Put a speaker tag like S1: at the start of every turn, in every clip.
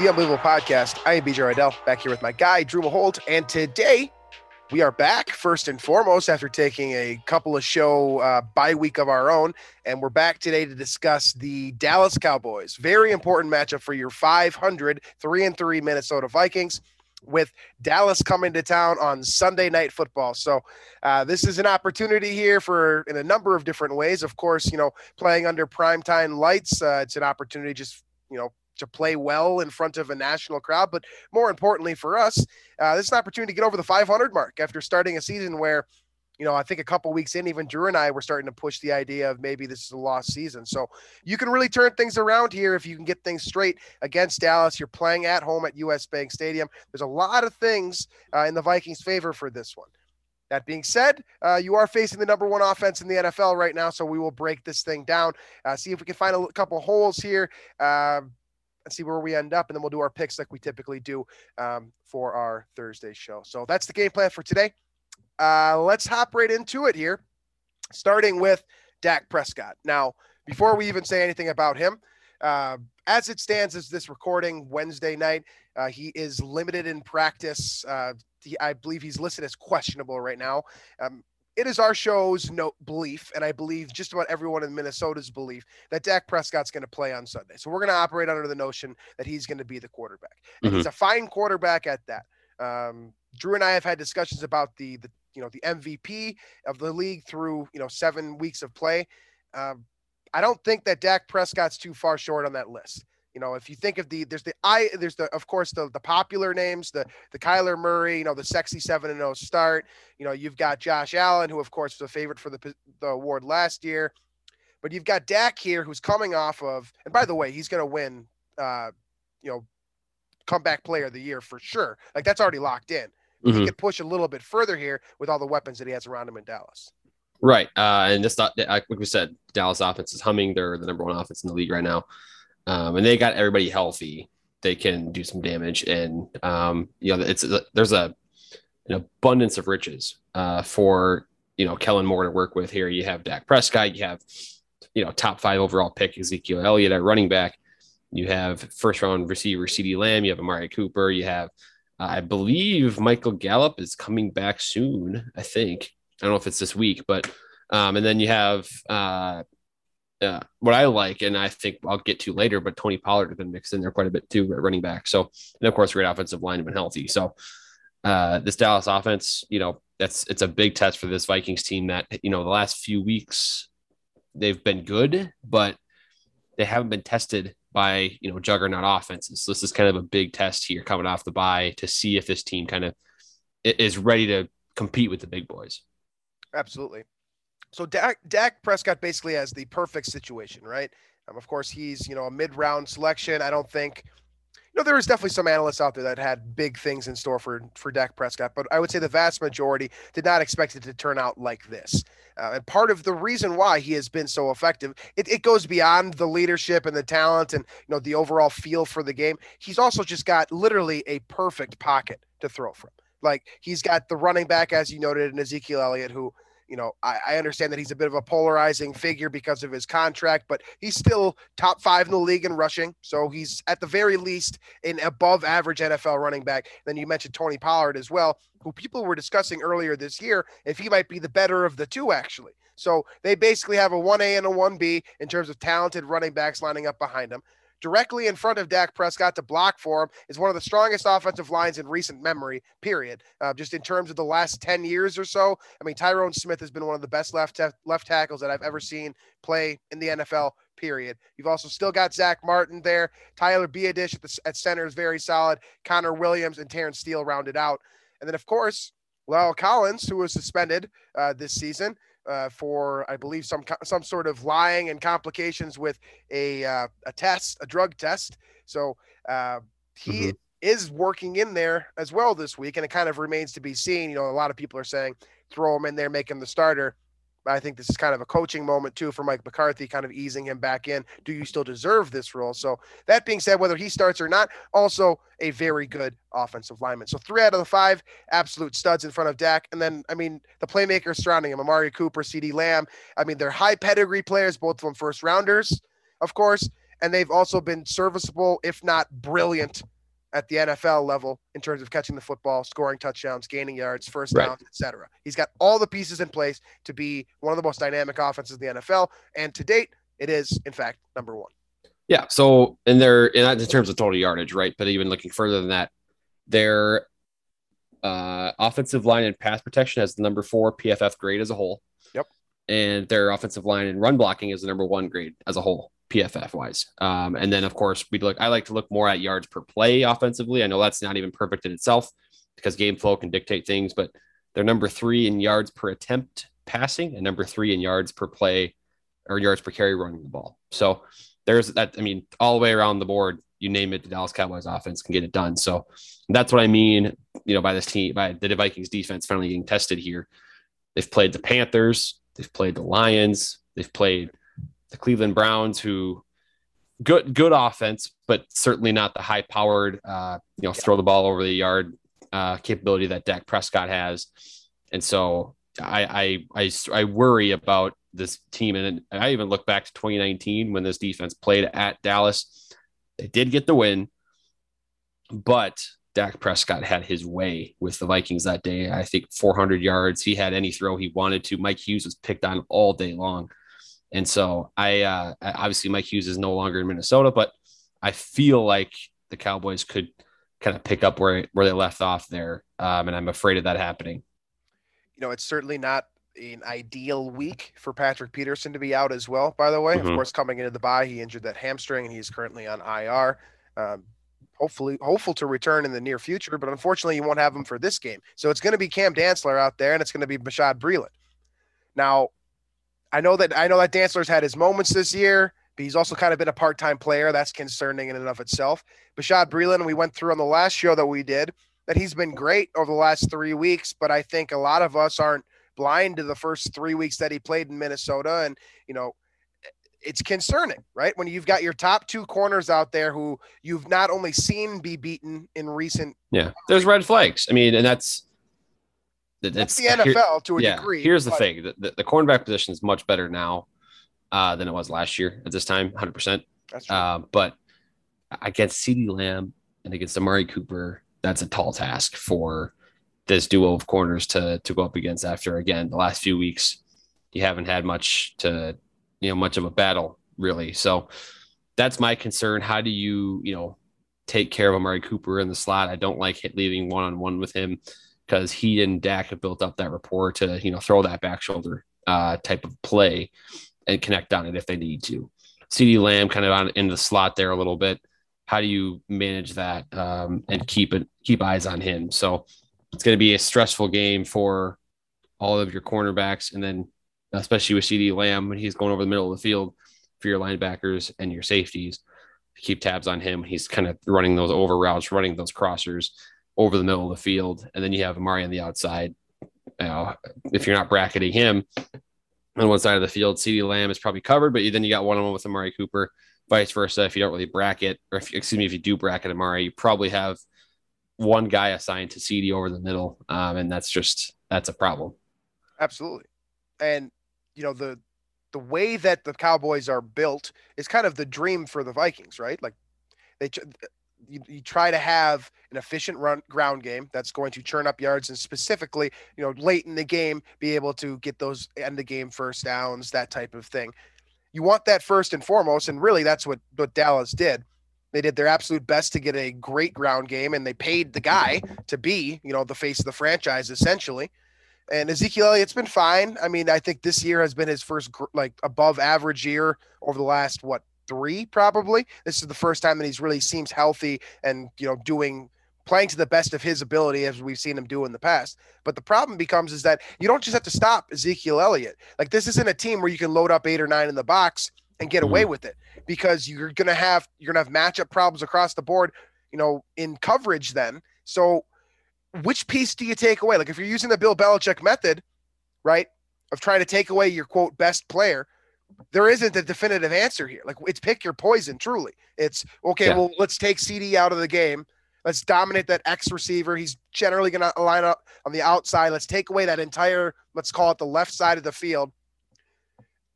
S1: The Unbelievable Podcast. I am BJ Rydell, back here with my guy, Drew Maholt. And today we are back first and foremost after taking a couple of show uh, bye week of our own. And we're back today to discuss the Dallas Cowboys. Very important matchup for your 500, 3 and 3 Minnesota Vikings with Dallas coming to town on Sunday night football. So uh, this is an opportunity here for in a number of different ways. Of course, you know, playing under primetime lights, uh, it's an opportunity just, you know, to play well in front of a national crowd. But more importantly for us, uh, this is an opportunity to get over the 500 mark after starting a season where, you know, I think a couple weeks in, even Drew and I were starting to push the idea of maybe this is a lost season. So you can really turn things around here if you can get things straight against Dallas. You're playing at home at US Bank Stadium. There's a lot of things uh, in the Vikings' favor for this one. That being said, uh, you are facing the number one offense in the NFL right now, so we will break this thing down, uh, see if we can find a couple holes here. Uh, and see where we end up. And then we'll do our picks like we typically do um, for our Thursday show. So that's the game plan for today. Uh, let's hop right into it here, starting with Dak Prescott. Now, before we even say anything about him, uh, as it stands as this recording Wednesday night, uh, he is limited in practice. Uh, he, I believe he's listed as questionable right now. Um, it is our show's no belief, and I believe just about everyone in Minnesota's belief that Dak Prescott's going to play on Sunday. So we're going to operate under the notion that he's going to be the quarterback, and he's a fine quarterback at that. Um, Drew and I have had discussions about the the you know the MVP of the league through you know seven weeks of play. Um, I don't think that Dak Prescott's too far short on that list. You know, if you think of the there's the I there's the of course the the popular names, the the Kyler Murray, you know, the sexy seven and zero start. You know, you've got Josh Allen, who of course was a favorite for the the award last year, but you've got Dak here, who's coming off of, and by the way, he's going to win, uh, you know, comeback player of the year for sure. Like that's already locked in. He
S2: Mhm.
S1: could push a little bit further here with all the weapons that he has around him in Dallas.
S2: Right. Uh, and just not, like we said, Dallas offense is humming. They're the number one offense in the league right now. Um, and they got everybody healthy. They can do some damage. And, um, you know, it's, there's a, an abundance of riches uh, for, you know, Kellen Moore to work with here. You have Dak Prescott, you have, you know, top five overall pick Ezekiel Elliott at running back. You have first round receiver CeeDee Lamb. You have Amari Cooper. You have, uh, I believe Michael Gallup is coming back soon. I think. I don't know if it's this week, but um, and then you have uh, uh, what I like, and I think I'll get to later, but Tony Pollard has been mixed in there quite a bit too at running back. So, and of course, great offensive line have been healthy. So, uh, this Dallas offense, you know, that's it's a big test for this Vikings team. That you know, the last few weeks they've been good, but they haven't been tested by you know juggernaut offenses. So this is kind of a big test here coming off the bye to see if this team kind of is ready to compete with the big boys.
S1: Absolutely. So Dak, Dak Prescott basically has the perfect situation, right? Um, of course, he's you know a mid-round selection. I don't think, you know, there was definitely some analysts out there that had big things in store for for Dak Prescott, but I would say the vast majority did not expect it to turn out like this. Uh, and part of the reason why he has been so effective, it, it goes beyond the leadership and the talent and you know the overall feel for the game. He's also just got literally a perfect pocket to throw from. Like he's got the running back, as you noted, in Ezekiel Elliott, who you know, I, I understand that he's a bit of a polarizing figure because of his contract, but he's still top five in the league in rushing. So he's at the very least an above average NFL running back. Then you mentioned Tony Pollard as well, who people were discussing earlier this year if he might be the better of the two, actually. So they basically have a 1A and a 1B in terms of talented running backs lining up behind him. Directly in front of Dak Prescott to block for him is one of the strongest offensive lines in recent memory, period. Uh, just in terms of the last 10 years or so. I mean, Tyron Smith has been one of the best left left tackles that I've ever seen play in the NFL, period. You've also still got Zach Martin there. Tyler Biadasz at, the, at center is very solid. Connor Williams and Terence Steele rounded out. And then, of course, La'el Collins, who was suspended uh, this season uh, for, I believe, some some sort of lying and complications with a uh, a test, a drug test. So uh, he mm-hmm. is working in there as well this week, and it kind of remains to be seen. You know, a lot of people are saying throw him in there, make him the starter. I think this is kind of a coaching moment too for Mike McCarthy, kind of easing him back in. Do you still deserve this role? So that being said, whether he starts or not, also a very good offensive lineman. So three out of the five absolute studs in front of Dak. And then, I mean, the playmakers surrounding him, Amari Cooper, CeeDee Lamb. I mean, they're high pedigree players, both of them first rounders, of course. And they've also been serviceable, if not brilliant, at the NFL level in terms of catching the football, scoring touchdowns, gaining yards, first right. downs, etc. He's got all the pieces in place to be one of the most dynamic offenses in the NFL, and to date, it is in fact number one.
S2: Yeah. So, and they're in terms of total yardage, right? But even looking further than that, their uh, offensive line and pass protection has the number four PFF grade as a whole.
S1: Yep.
S2: And their offensive line and run blocking is the number one grade as a whole. PFF wise. Um, and then of course we look. I like to look more at yards per play offensively. I know that's not even perfect in itself because game flow can dictate things, but they're number three in yards per attempt passing and number three in yards per play or yards per carry running the ball. So there's that. I mean, all the way around the board, you name it, the Dallas Cowboys offense can get it done. So that's what I mean. You know, by this team, by the Vikings defense finally getting tested here. They've played the Panthers. They've played the Lions. They've played the Cleveland Browns, who good good offense, but certainly not the high powered, uh, you know, throw the ball over the yard uh, capability that Dak Prescott has. And so I, I I I worry about this team, and I even look back to 2019 when this defense played at Dallas. They did get the win, but Dak Prescott had his way with the Vikings that day. I think 400 yards. He had any throw he wanted to. Mike Hughes was picked on all day long. And so I uh, obviously Mike Hughes is no longer in Minnesota, but I feel like the Cowboys could kind of pick up where where they left off there, um, and I'm afraid of that happening.
S1: You know, it's certainly not an ideal week for Patrick Peterson to be out as well. By the way, mm-hmm. of course, coming into the bye, he injured that hamstring, and he's currently on IR. Um, hopefully, hopeful to return in the near future, but unfortunately, you won't have him for this game. So it's going to be Cam Dantzler out there, and it's going to be Bashaud Breeland. Now, I know that I know that Dantzler's had his moments this year, but he's also kind of been a part-time player. That's concerning in and of itself. Bashaud Breeland, we went through on the last show that we did that he's been great over the last three weeks, but I think a lot of us aren't blind to the first three weeks that he played in Minnesota, and you know. It's concerning, right? When you've got your top two corners out there who you've not only seen be beaten in recent.
S2: Yeah, there's red flags. I mean, and that's
S1: that's the NFL to a
S2: yeah,
S1: degree.
S2: Here's the thing: the, the, the, cornerback position is much better now uh, than it was last year at this time, 100. percent uh, But against CeeDee Lamb and against Amari Cooper, that's a tall task for this duo of corners to to go up against. After again, the last few weeks, you haven't had much to you know much of a battle really. So that's my concern. How do you you know take care of Amari Cooper in the slot? I don't like leaving one on one with him because he and Dak have built up that rapport to you know throw that back shoulder uh, type of play and connect on it if they need to. CeeDee Lamb kind of on in the slot there a little bit. How do you manage that um, and keep it keep eyes on him? So it's going to be a stressful game for all of your cornerbacks, and then especially with CeeDee Lamb when he's going over the middle of the field for your linebackers and your safeties. Keep tabs on him. He's kind of running those over routes, running those crossers over the middle of the field, and then you have Amari on the outside. Know, if you're not bracketing him on one side of the field, CeeDee Lamb is probably covered, but then you got one on one with Amari Cooper. Vice versa, if you don't really bracket, or if excuse me, if you do bracket Amari, you probably have one guy assigned to CeeDee over the middle, um, and that's just that's a problem.
S1: Absolutely, and you know the the way that the Cowboys are built is kind of the dream for the Vikings, right? Like they you, you try to have an efficient run ground game that's going to churn up yards and specifically, you know, late in the game, be able to get those end the game first downs, that type of thing. You want that first and foremost, and really that's what what Dallas did. They did their absolute best to get a great ground game, and they paid the guy to be, you know, the face of the franchise essentially. And Ezekiel Elliott's been fine. I mean, I think this year has been his first like above average year over the last what three, probably. This is the first time that he's really seems healthy and you know doing playing to the best of his ability as we've seen him do in the past. But the problem becomes is that you don't just have to stop Ezekiel Elliott. Like this isn't a team where you can load up eight or nine in the box and get away mm-hmm. with it because you're gonna have you're gonna have matchup problems across the board, you know, in coverage then. So which piece do you take away? Like if you're using the Bill Belichick method, right, of trying to take away your quote best player, there isn't a definitive answer here. Like it's pick your poison. Truly, it's okay.
S2: Yeah.
S1: Well, let's take CeeDee out of the game. Let's dominate that X receiver. He's generally going to line up on the outside. Let's take away that entire, let's call it the left side of the field.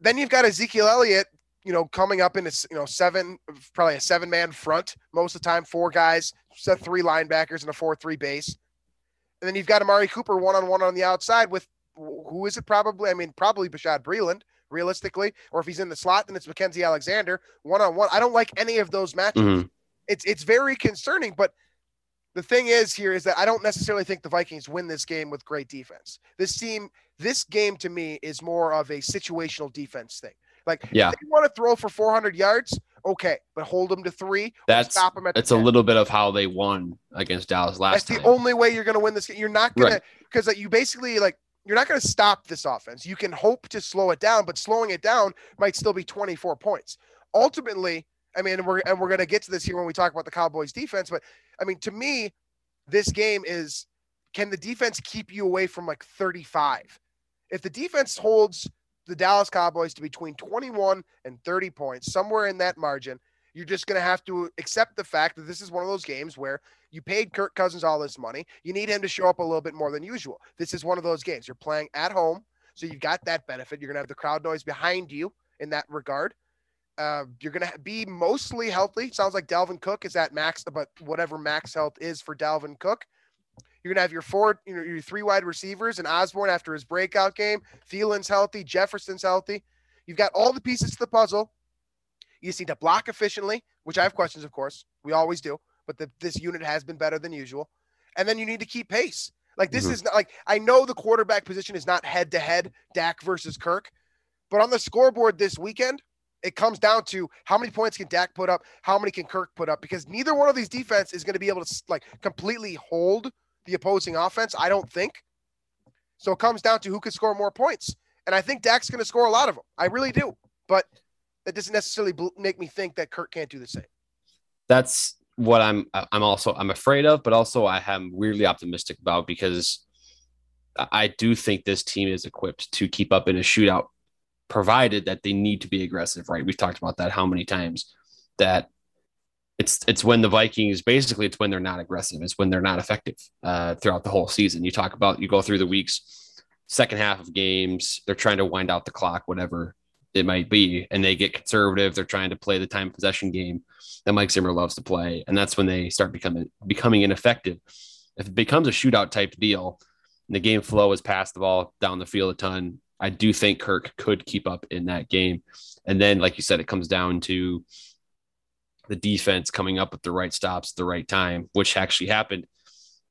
S1: Then you've got Ezekiel Elliott, you know, coming up in a you know seven, probably a seven man front most of the time, four guys, set three linebackers and a four three base. And then you've got Amari Cooper one on one on the outside with who is it probably? I mean, probably Bashaud Breeland, realistically. Or if he's in the slot, then it's Mackensie Alexander one on one. I don't like any of those matchups.
S2: Mhm.
S1: It's it's very concerning, but the thing is here is that I don't necessarily think the Vikings win this game with great defense. This team, this game to me is more of a situational defense thing. Like,
S2: Yeah.
S1: if you want to throw for 400 yards, okay, but hold them to three.
S2: That's
S1: stop them at the
S2: it's a little bit of how they won against Dallas last
S1: That's
S2: time.
S1: the only way you're going to win this game. You're not going
S2: Right.
S1: to because you basically like you're not going to stop this offense. You can hope to slow it down, but slowing it down might still be 24 points. Ultimately, I mean, we're and we're going to get to this here when we talk about the Cowboys defense, but I mean, to me, this game is can the defense keep you away from like 35? If the defense holds the Dallas Cowboys to between 21 and 30 points, somewhere in that margin, you're just going to have to accept the fact that this is one of those games where you paid Kirk Cousins all this money. You need him to show up a little bit more than usual. This is one of those games. You're playing at home, so you've got that benefit. You're going to have the crowd noise behind you in that regard. Uh, you're going to be mostly healthy. Sounds like Dalvin Cook is at max, but whatever max health is for Dalvin Cook. You're gonna have your four, you know, your three wide receivers and Osborn after his breakout game. Thielen's healthy, Jefferson's healthy. You've got all the pieces to the puzzle. You just need to block efficiently, which I have questions, of course. We always do, but the, this unit has been better than usual. And then you need to keep pace. Like this
S2: Mhm.
S1: is not like I know the quarterback position is not head to head Dak versus Kirk, but on the scoreboard this weekend, it comes down to how many points can Dak put up, how many can Kirk put up, because neither one of these defense is going to be able to like completely hold the opposing offense. I don't think. So it comes down to who can score more points, and I think Dak's going to score a lot of them. I really do, but that doesn't necessarily make me think that Kirk can't do the same.
S2: That's what I'm I'm also I'm afraid of, but also I am weirdly optimistic about because I I do think this team is equipped to keep up in a shootout, provided that they need to be aggressive. Right? We've talked about that how many times that it's it's when the Vikings basically it's when they're not aggressive. It's when they're not effective uh, throughout the whole season. You talk about you go through the weeks, second half of games, they're trying to wind out the clock, whatever it might be, and they get conservative. They're trying to play the time possession game that Mike Zimmer loves to play, and that's when they start becoming becoming ineffective. If it becomes a shootout type deal, and the game flow is pass the ball down the field a ton, I do think Kirk could keep up in that game. And then, like you said, it comes down to the defense coming up with the right stops at the right time, which actually happened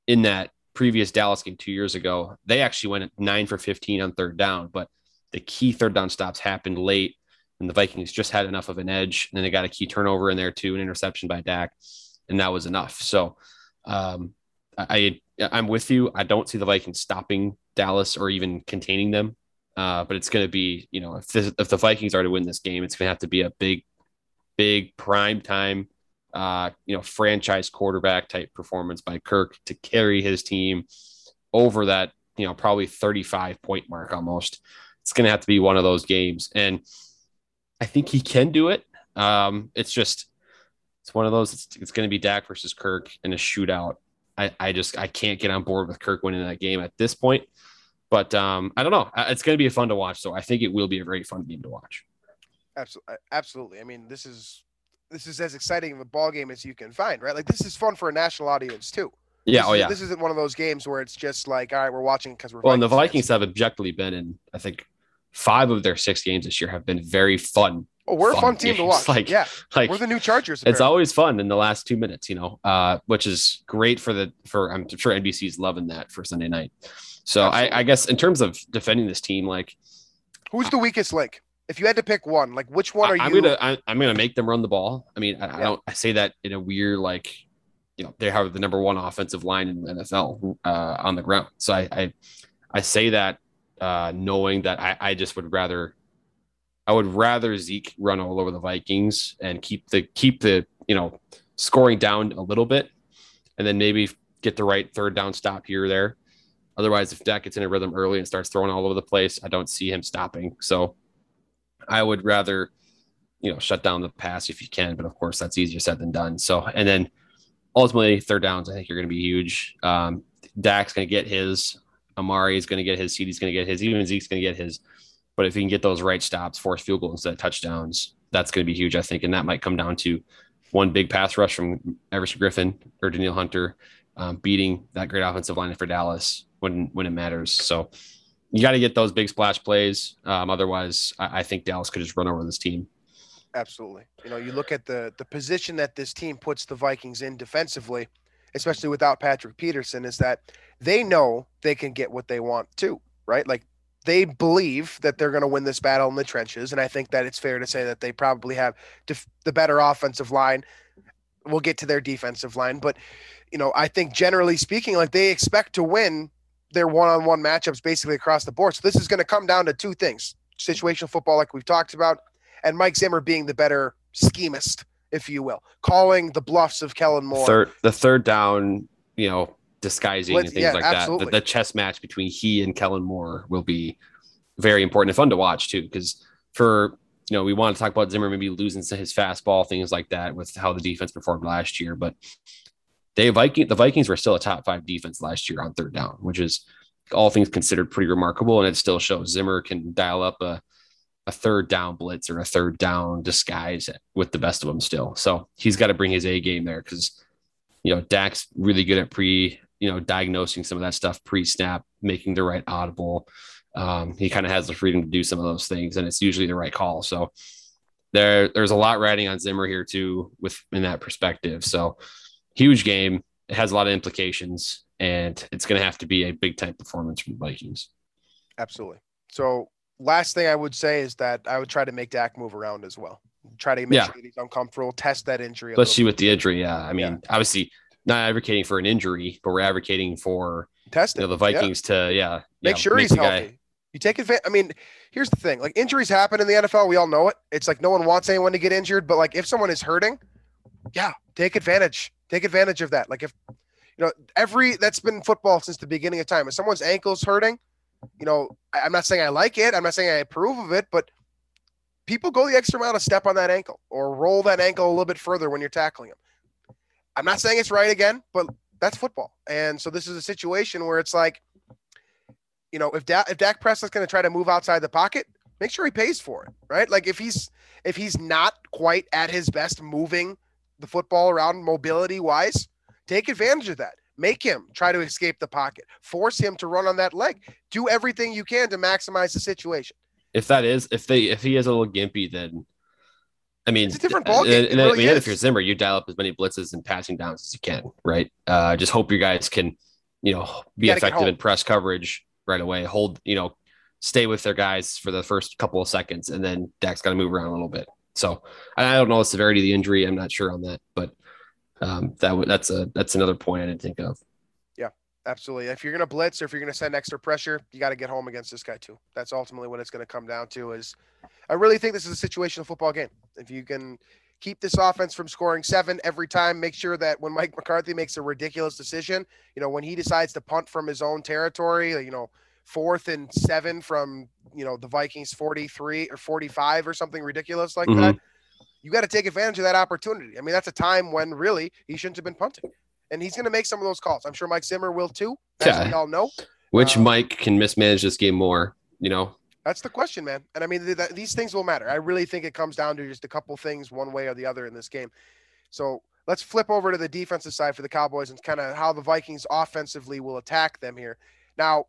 S2: in that previous Dallas game two years ago. They actually went nine for 15 on third down, but the key third down stops happened late and the Vikings just had enough of an edge. And then they got a key turnover in there too, an interception by Dak, and that was enough. So um, I I'm with you. I don't see the Vikings stopping Dallas or even containing them. Uh, but it's going to be, you know, if this, if the Vikings are to win this game, it's going to have to be a big, big prime time, uh, you know, franchise quarterback type performance by Kirk to carry his team over that, you know, probably 35 point mark almost. It's going to have to be one of those games. And I think he can do it. Um, it's just, it's one of those, it's, it's going to be Dak versus Kirk in a shootout. I, I just, I can't get on board with Kirk winning that game at this point. But um, I don't know. It's going to be fun to watch. So I think it will be a very fun game to watch.
S1: Absolutely, absolutely. I mean, this is this is as exciting of a ball game as you can find, right? Like this is fun for a national audience too.
S2: Yeah.
S1: This
S2: Oh yeah.
S1: This isn't one of those games where it's just like, all right, we're watching because we're.
S2: Well, and the
S1: fans.
S2: Vikings have objectively been in, I think, five of their six games this year have been very fun.
S1: Oh, we're a
S2: fun
S1: fun team to watch.
S2: Like-
S1: yeah,
S2: Like
S1: we're the new Chargers.
S2: it's always fun in the last two minutes, you know, uh, which is great for the for I'm sure NBC's loving that for Sunday night. So I, I guess in terms of defending this team, like
S1: Who's the weakest link? If you had to pick one, like which one are
S2: I, am
S1: you?
S2: gonna I, I'm gonna make them run the ball. I mean, I, I don't I say that in a weird like you know they have the number one offensive line in the NFL uh, on the ground. So I I, I say that uh, knowing that I, I just would rather I would rather Zeke run all over the Vikings and keep the keep the you know scoring down a little bit, and then maybe get the right third down stop here or there. Otherwise, if Dak gets in a rhythm early and starts throwing all over the place, I don't see him stopping. So I would rather, you know, shut down the pass if you can. But of course, that's easier said than done. So, and then ultimately, third downs, I think you're going to be huge. Um, Dak's going to get his. Amari is going to get his. CeeDee's going to get his. Even Zeke's going to get his. But if he can get those right stops, force field goals instead of touchdowns, that's going to be huge, I think. And that might come down to one big pass rush from Everson Griffen or Danielle Hunter um, beating that great offensive line for Dallas when when it matters. So you got to get those big splash plays. Um, otherwise, I, I, think Dallas could just run over this team.
S1: Absolutely. You know, you look at the the position that this team puts the Vikings in defensively, especially without Patrick Peterson, is that they know they can get what they want too, right? Like they believe that they're going to win this battle in the trenches, and I think that it's fair to say that they probably have def- the better offensive line. We'll get to their defensive line, but you know, I think generally speaking, like they expect to win their one-on-one matchups basically across the board. So this is going to come down to two things: situational football, like we've talked about, and Mike Zimmer being the better schemist, if you will, calling the bluffs of Kellen Moore.
S2: Third, the third down, you know, disguising and things yeah, like absolutely. that. The, the, chess match between he and Kellen Moore will be very important and fun to watch too, because for you know we want to talk about Zimmer maybe losing to his fastball, things like that, with how the defense performed last year, but they Viking the Vikings were still a top five defense last year on third down, which is all things considered pretty remarkable. And it still shows Zimmer can dial up a a third down blitz or a third down disguise with the best of them still. So he's got to bring his A game there because you know Dak's really good at pre you know diagnosing some of that stuff pre snap, making the right audible. Um, he kind of has the freedom to do some of those things, and it's usually the right call. So there there's a lot riding on Zimmer here too, with in that perspective. So huge game. It has a lot of implications, and it's going to have to be a big time performance from the Vikings.
S1: Absolutely. So, last thing I would say is that I would try to make Dak move around as well. Try to make yeah. sure he's uncomfortable, test that injury.
S2: Especially with the injury. Yeah. I mean, yeah. obviously, not advocating for an injury, but we're advocating for
S1: test
S2: you know, the Vikings yeah. to, yeah.
S1: Make sure make he's healthy. Guy. You take advantage. I mean, here's the thing like, injuries happen in the NFL. We all know it. It's like no one wants anyone to get injured, but like, if someone is hurting, yeah, take advantage Take advantage of that. Like if you know every that's been football since the beginning of time. If someone's ankle's hurting, you know, I, am not saying I like it. I'm not saying I approve of it, but people go the extra mile to step on that ankle or roll that ankle a little bit further when you're tackling them. I'm not saying it's right again, but that's football. And so this is a situation where it's like, you know, if da- if Dak Prescott's going to try to move outside the pocket, make sure he pays for it, right? Like if he's if he's not quite at his best moving the football around mobility wise, take advantage of that. Make him try to escape the pocket. Force him to run on that leg. Do everything you can to maximize the situation.
S2: If that is, if they, if he is a little gimpy, then I mean,
S1: it's a different ball game.
S2: And, really I mean, if you're Zimmer, you dial up as many blitzes and passing downs as you can, right? Uh, just hope you guys can, you know, be effective in press coverage right away. Hold, you know, stay with their guys for the first couple of seconds, and then Dak's got to move around a little bit. So I don't know the severity of the injury. I'm not sure on that, but um, that that's a that's another point I didn't think of.
S1: Yeah, absolutely. If you're going to blitz or if you're going to send extra pressure, you got to get home against this guy too. That's ultimately what it's going to come down to. Is I really think this is a situational football game. If you can keep this offense from scoring seven every time, make sure that when Mike McCarthy makes a ridiculous decision, you know, when he decides to punt from his own territory, you know, fourth and seven from you know the Vikings 43 or 45 or something ridiculous like mm-hmm. that. You got to take advantage of that opportunity. I mean, that's a time when really he shouldn't have been punting, and he's going to make some of those calls. I'm sure Mike Zimmer will too. As yeah. we all know.
S2: Which um, Mike can mismanage this game more? You know,
S1: that's the question, man. And I mean, th- th- these things will matter. I really think it comes down to just a couple things, one way or the other, in this game. So let's flip over to the defensive side for the Cowboys and kind of how the Vikings offensively will attack them here. Now,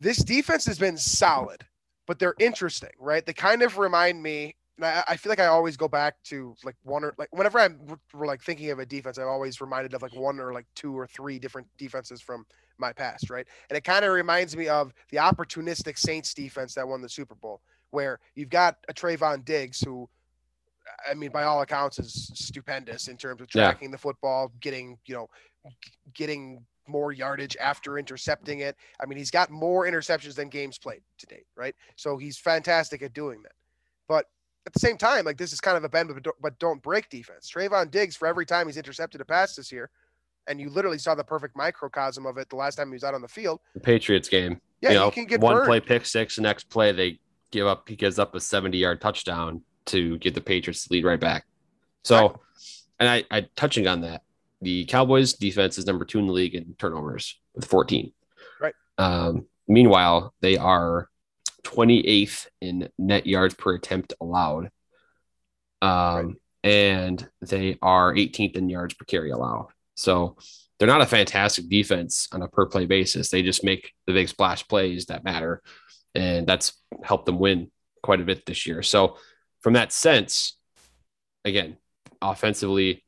S1: this defense has been solid, but they're interesting, right? They kind of remind me. I, I feel like I always go back to like one or like whenever I'm we're like thinking of a defense, I'm always reminded of like one or like two or three different defenses from my past, right? And it kind of reminds me of the opportunistic Saints defense that won the Super Bowl, where you've got a Trevon Diggs who I mean, by all accounts, is stupendous in terms of
S2: Yeah.
S1: tracking the football, getting you know, getting more yardage after intercepting it. I mean, he's got more interceptions than games played to date, right? So he's fantastic at doing that. But at the same time, like this is kind of a bend but don't, but don't break defense. Trevon Diggs, for every time he's intercepted a pass this year, and you literally saw the perfect microcosm of it the last time he was out on the field.
S2: The Patriots game.
S1: Yeah,
S2: you
S1: he
S2: know,
S1: can get
S2: one
S1: burned.
S2: play pick six, the next play they give up. He gives up a 70 yard touchdown to get the Patriots to lead right back. So,
S1: Right.
S2: and I, I touching on that, the Cowboys defense is number two in the league in turnovers with 14.
S1: Right.
S2: Um, meanwhile, they are 28th in net yards per attempt allowed. Um, and they are 18th in yards per carry allowed. So they're not a fantastic defense on a per play basis. They just make the big splash plays that matter. And that's helped them win quite a bit this year. So, from that sense, again, offensively,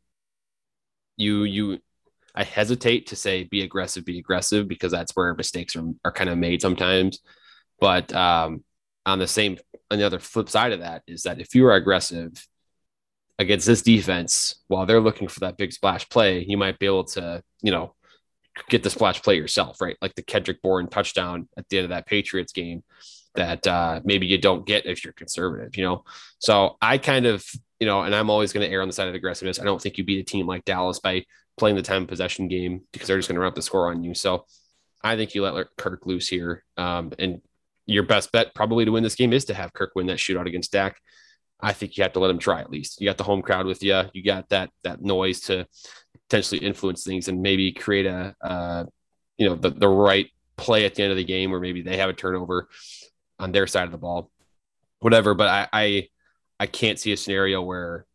S2: you, you, I hesitate to say be aggressive, be aggressive because that's where mistakes are, are kind of made sometimes. But um, on the same, on the other flip side of that is that if you are aggressive against this defense, while they're looking for that big splash play, you might be able to, you know, get the splash play yourself, right? Like the Kendrick Bourne touchdown at the end of that Patriots game that uh, maybe you don't get if you're conservative, you know? So I kind of, you know, and I'm always going to err on the side of aggressiveness. I don't think you beat a team like Dallas by playing the time possession game because they're just going to run up the score on you. So I think you let Kirk loose here. Um, and your best bet probably to win this game is to have Kirk win that shootout against Dak. I think you have to let him try at least. You got the home crowd with you. You got that that noise to potentially influence things and maybe create a uh, you know the the right play at the end of the game where maybe they have a turnover on their side of the ball, whatever. But I I, I can't see a scenario where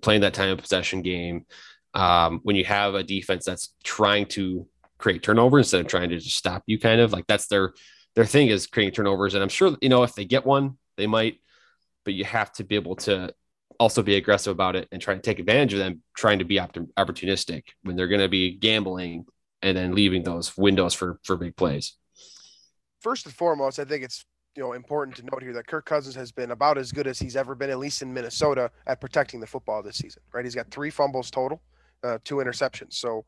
S2: playing that time of possession game um, when you have a defense that's trying to create turnover instead of trying to just stop you, kind of like that's their their thing is creating turnovers. And I'm sure you know if they get one, they might but you have to be able to also be aggressive about it and try to take advantage of them trying to be opportunistic when they're going to be gambling and then leaving those windows for for big plays.
S1: First and foremost, I think it's you know important to note here that Kirk Cousins has been about as good as he's ever been, at least in Minnesota, at protecting the football this season. Right, he's got three fumbles total, uh, two interceptions. So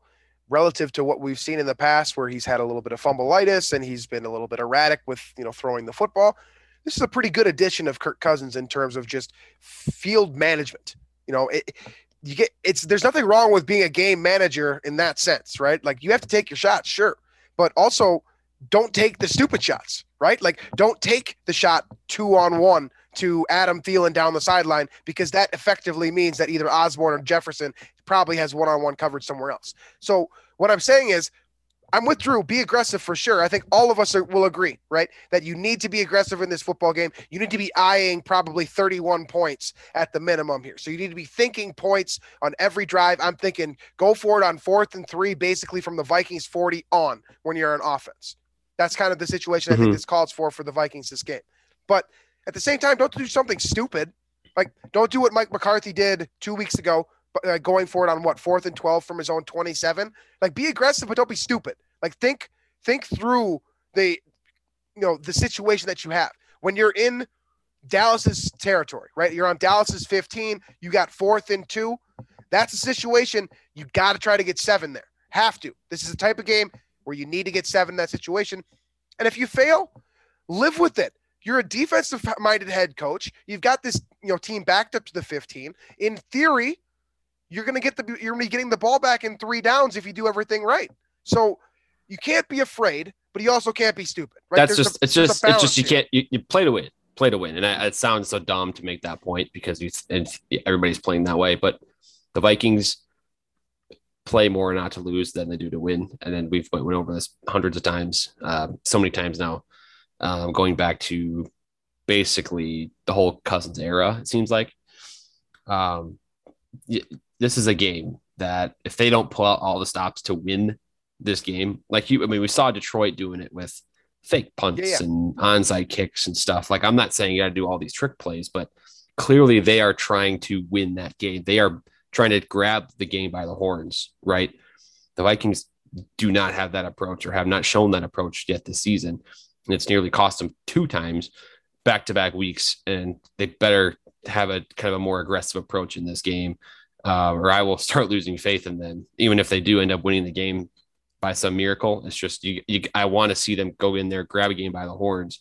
S1: relative to what we've seen in the past, where he's had a little bit of fumbleitis and he's been a little bit erratic with you know throwing the football, this is a pretty good addition of Kirk Cousins in terms of just field management. You know, it, you get it's there's nothing wrong with being a game manager in that sense, right? Like you have to take your shots, sure, but also don't take the stupid shots, right? Like don't take the shot two on one to Adam Thielen down the sideline because that effectively means that either Osborn or Jefferson probably has one on one coverage somewhere else. So what I'm saying is I'm with Drew. Be aggressive for sure. I think all of us are, will agree, right? That you need to be aggressive in this football game. You need to be eyeing probably 31 points at the minimum here. So you need to be thinking points on every drive. I'm thinking go for it on fourth and three, basically from the Vikings 40 on when you're on offense. That's kind of the situation I think
S2: Mhm.
S1: this calls for for the Vikings this game. But at the same time, don't do something stupid. Like don't do what Mike McCarthy did two weeks ago, uh, going for it on what fourth and 12 from his own 27 like be aggressive but don't be stupid. Like think think through the you know the situation that you have. When you're in dallas's territory right? You're on dallas's 15 you got fourth and two. That's a situation you got to try to get seven there. Have to. This is a type of game where you need to get seven in that situation. And if you fail live with it you're a defensive minded head coach you've got this you know team backed up to the 15 in theory you're going to get the you're going to be getting the ball back in three downs if you do everything right. So you can't be afraid, but you also can't be stupid. Right?
S2: That's
S1: There's
S2: just
S1: a-
S2: it's just it's just you
S1: here.
S2: can't you, you play to win play to win and I, it sounds so dumb to make that point because you and everybody's playing that way but the Vikings play more not to lose than they do to win and then we've went, went over this hundreds of times uh, so many times now um, going back to basically the whole Cousins era it seems like um, this is a game that if they don't pull out all the stops to win this game, like you, I mean, we saw Detroit doing it with fake punts
S1: Yeah, yeah.
S2: and onside kicks and stuff. Like, I'm not saying you got to do all these trick plays, but clearly they are trying to win that game. They are trying to grab the game by the horns, right? The Vikings do not have that approach or have not shown that approach yet this season. And it's nearly cost them two times back to back weeks. And they better have a kind of a more aggressive approach in this game, uh, or I will start losing faith in them. Even if they do end up winning the game by some miracle, it's just you. you I want to see them go in there, grab a game by the horns,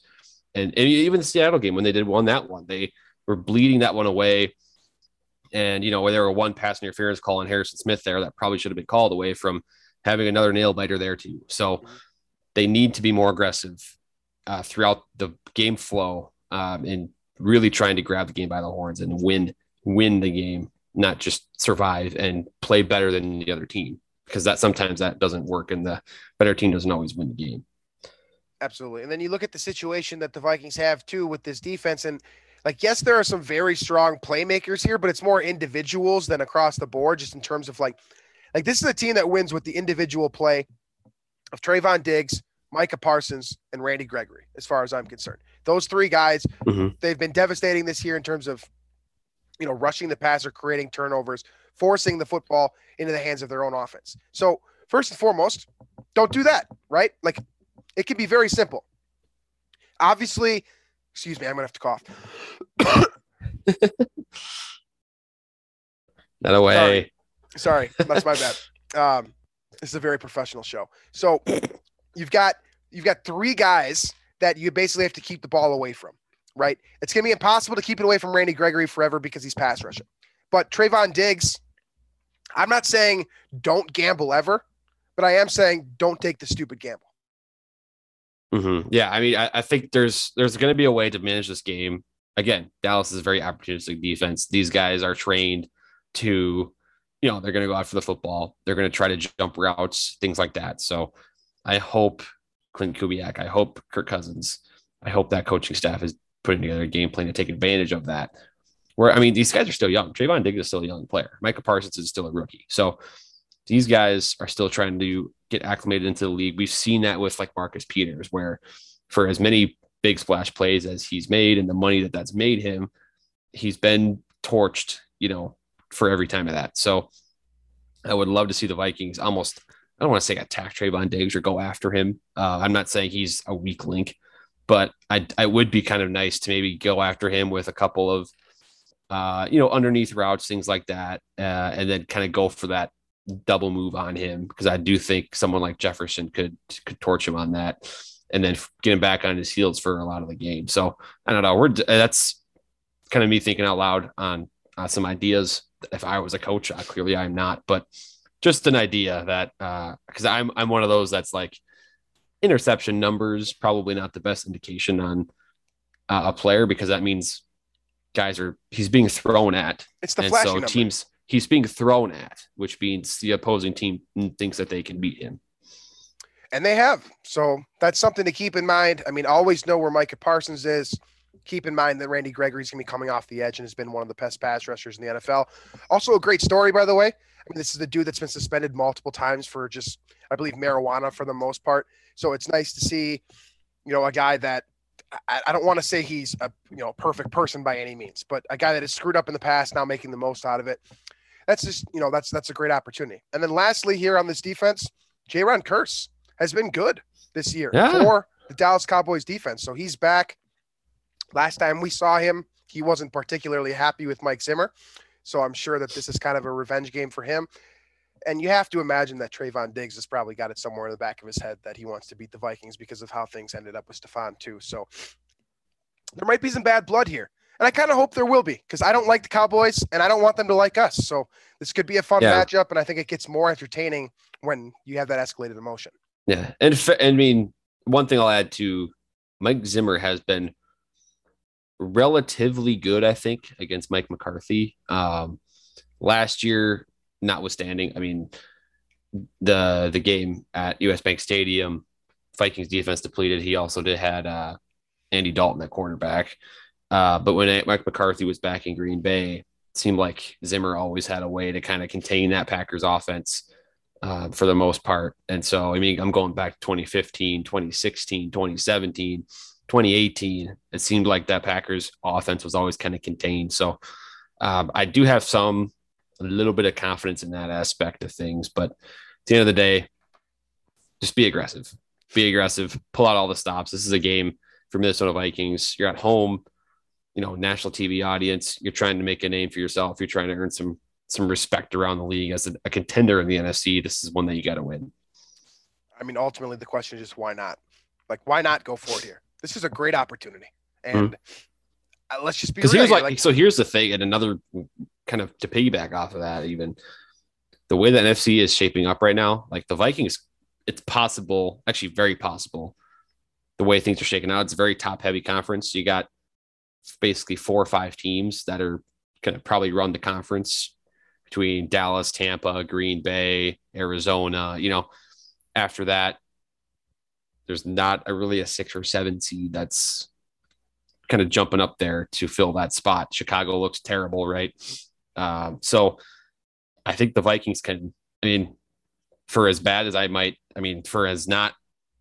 S2: and, and even the Seattle game when they did won that one, they were bleeding that one away. And you know, where there were one pass interference call on Harrison Smith there that probably should have been called away from having another nail biter there too. So they need to be more aggressive uh, throughout the game flow um, and really trying to grab the game by the horns and win win the game, not just survive and play better than the other team because that sometimes that doesn't work and the better team doesn't always win the game.
S1: Absolutely. And then you look at the situation that the Vikings have too with this defense and like yes there are some very strong playmakers here but it's more individuals than across the board just in terms of like like this is a team that wins with the individual play of Trevon Diggs, Micah Parsons, and Randy Gregory, as far as I'm concerned. Those three guys,
S2: Mhm.
S1: they've been devastating this year in terms of, you know, rushing the passer, creating turnovers, forcing the football into the hands of their own offense. So first and foremost, don't do that, right? Like it can be very simple. Obviously, excuse me, I'm gonna have to cough.
S2: Not a way.
S1: Sorry, that's my bad. Um, this is a very professional show. So you've got you've got three guys that you basically have to keep the ball away from, right? It's gonna be impossible to keep it away from Randy Gregory forever because he's pass rushing. But Trevon Diggs, I'm not saying don't gamble ever, but I am saying don't take the stupid gamble.
S2: Mhm. Yeah, I mean, I, I think there's there's going to be a way to manage this game. Again, Dallas is a very opportunistic defense. These guys are trained to, you know, they're going to go out for the football. They're going to try to jump routes, things like that. So, I hope Klint Kubiak, I hope Kirk Cousins, I hope that coaching staff is putting together a game plan to take advantage of that. Where I mean, these guys are still young. Trevon Diggs is still a young player. Micah Parsons is still a rookie. So these guys are still trying to get acclimated into the league. We've seen that with like Marcus Peters, where for as many big splash plays as he's made and the money that that's made him, he's been torched, you know, for every time of that. So I would love to see the Vikings almost, I don't want to say attack Trevon Diggs or go after him. Uh, I'm not saying he's a weak link, but I, I would be kind of nice to maybe go after him with a couple of, uh, you know, underneath routes, things like that, uh, and then kind of go for that double move on him because I do think someone like Jefferson could could torch him on that, and then get him back on his heels for a lot of the game. So I don't know. We're that's kind of me thinking out loud on some ideas. If I was a coach, uh, clearly I'm not, but just an idea that because I'm I'm one of those that's like interception numbers probably not the best indication on uh, a player because that means guys are he's being thrown at
S1: It's the
S2: and so
S1: number.
S2: teams he's being thrown at, which means the opposing team thinks that they can beat him.
S1: And they have. So that's something to keep in mind. I mean, always know where Micah Parsons is. Keep in mind that Randy Gregory's going to be coming off the edge and has been one of the best pass rushers in the NFL. Also, a great story, by the way. I mean, this is the dude that's been suspended multiple times for just, I believe, marijuana for the most part. So it's nice to see, you know, a guy that I, I don't want to say he's a you know perfect person by any means, but a guy that has screwed up in the past now making the most out of it. That's just you know that's that's a great opportunity. And then lastly, here on this defense, Jayron Kearse has been good this year
S2: Yeah.
S1: for the Dallas Cowboys defense. So he's back. Last time we saw him, he wasn't particularly happy with Mike Zimmer. So I'm sure that this is kind of a revenge game for him. And you have to imagine that Trevon Diggs has probably got it somewhere in the back of his head that he wants to beat the Vikings because of how things ended up with Stefon too. So there might be some bad blood here. And I kind of hope there will be because I don't like the Cowboys and I don't want them to like us. So this could be a fun
S2: Yeah.
S1: matchup. And I think it gets more entertaining when you have that escalated emotion.
S2: Yeah, and f- I mean, one thing I'll add to Mike Zimmer has been relatively good, I think, against Mike McCarthy. Um, last year, notwithstanding, I mean, the the game at US Bank Stadium, Vikings defense depleted. He also did had uh, Andy Dalton at cornerback. Uh, but when Mike McCarthy was back in Green Bay, it seemed like Zimmer always had a way to kind of contain that Packers offense uh, for the most part. And so, I mean, I'm going back to 2015, 2016, 2017, 2018. It seemed like that Packers offense was always kind of contained. So um, I do have some, a little bit of confidence in that aspect of things. But at the end of the day, just be aggressive, be aggressive, pull out all the stops. This is a game for Minnesota Vikings. You're at home. you know, national TV audience. You're trying to make a name for yourself. You're trying to earn some some respect around the league as a, a contender in the NFC. This is one that you got to win.
S1: I mean, ultimately, the question is just why not? Like, why not go for it here? This is a great opportunity, and mm-hmm. let's just be
S2: because here's like, like, so here's the thing, and another kind of to piggyback off of that, even the way that NFC is shaping up right now, like the Vikings, it's possible, actually very possible, the way things are shaking out. It's a very top heavy conference. You got basically four or five teams that are going to probably run the conference between Dallas, Tampa, Green Bay, Arizona. You know, after that, there's not a really a six or seven seed that's kind of jumping up there to fill that spot. Chicago looks terrible, right? Um, so I think the Vikings can. I mean, for as bad as I might, I mean, for as not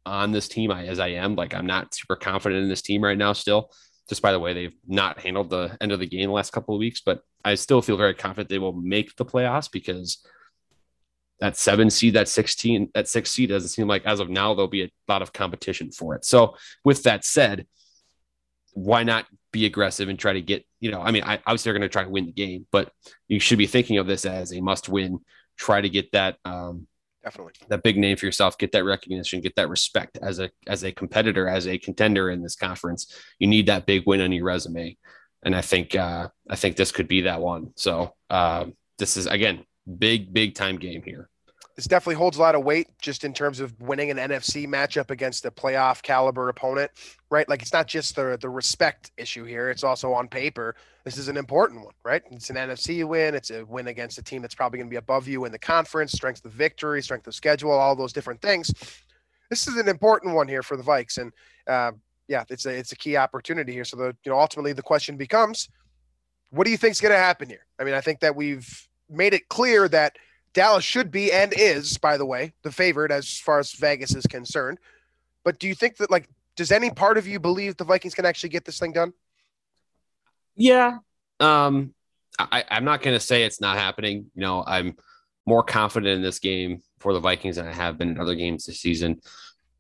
S2: on this team as I am, like I'm not super confident in this team right now. Still, just by the way they've not handled the end of the game the last couple of weeks. But I still feel very confident they will make the playoffs because that seven seed, that 16, that six seed doesn't seem like as of now there'll be a lot of competition for it. So with that said, why not be aggressive and try to get, you know, I mean, I obviously they're going to try to win the game, but you should be thinking of this as a must win. Try to get that um,
S1: definitely
S2: that big name for yourself get that recognition get that respect as a as a competitor as a contender in this conference you need that big win on your resume and i think uh i think this could be that one so uh, this is again big big time game here
S1: this definitely holds a lot of weight just in terms of winning an NFC matchup against a playoff caliber opponent, right? Like it's not just the the respect issue here; it's also on paper. This is an important one, right? It's an NFC win. It's a win against a team that's probably going to be above you in the conference, strength of victory, strength of schedule, all those different things. This is an important one here for the Vikes, and uh, yeah, it's a it's a key opportunity here. So the you know ultimately the question becomes, what do you think is going to happen here? I mean, I think that we've made it clear that Dallas should be and is, by the way, the favorite as far as Vegas is concerned. But do you think that, like, does any part of you believe the Vikings can actually get this thing done?
S2: Yeah. Um, I, I'm not going to say it's not happening. You know, I'm more confident in this game for the Vikings than I have been in other games this season.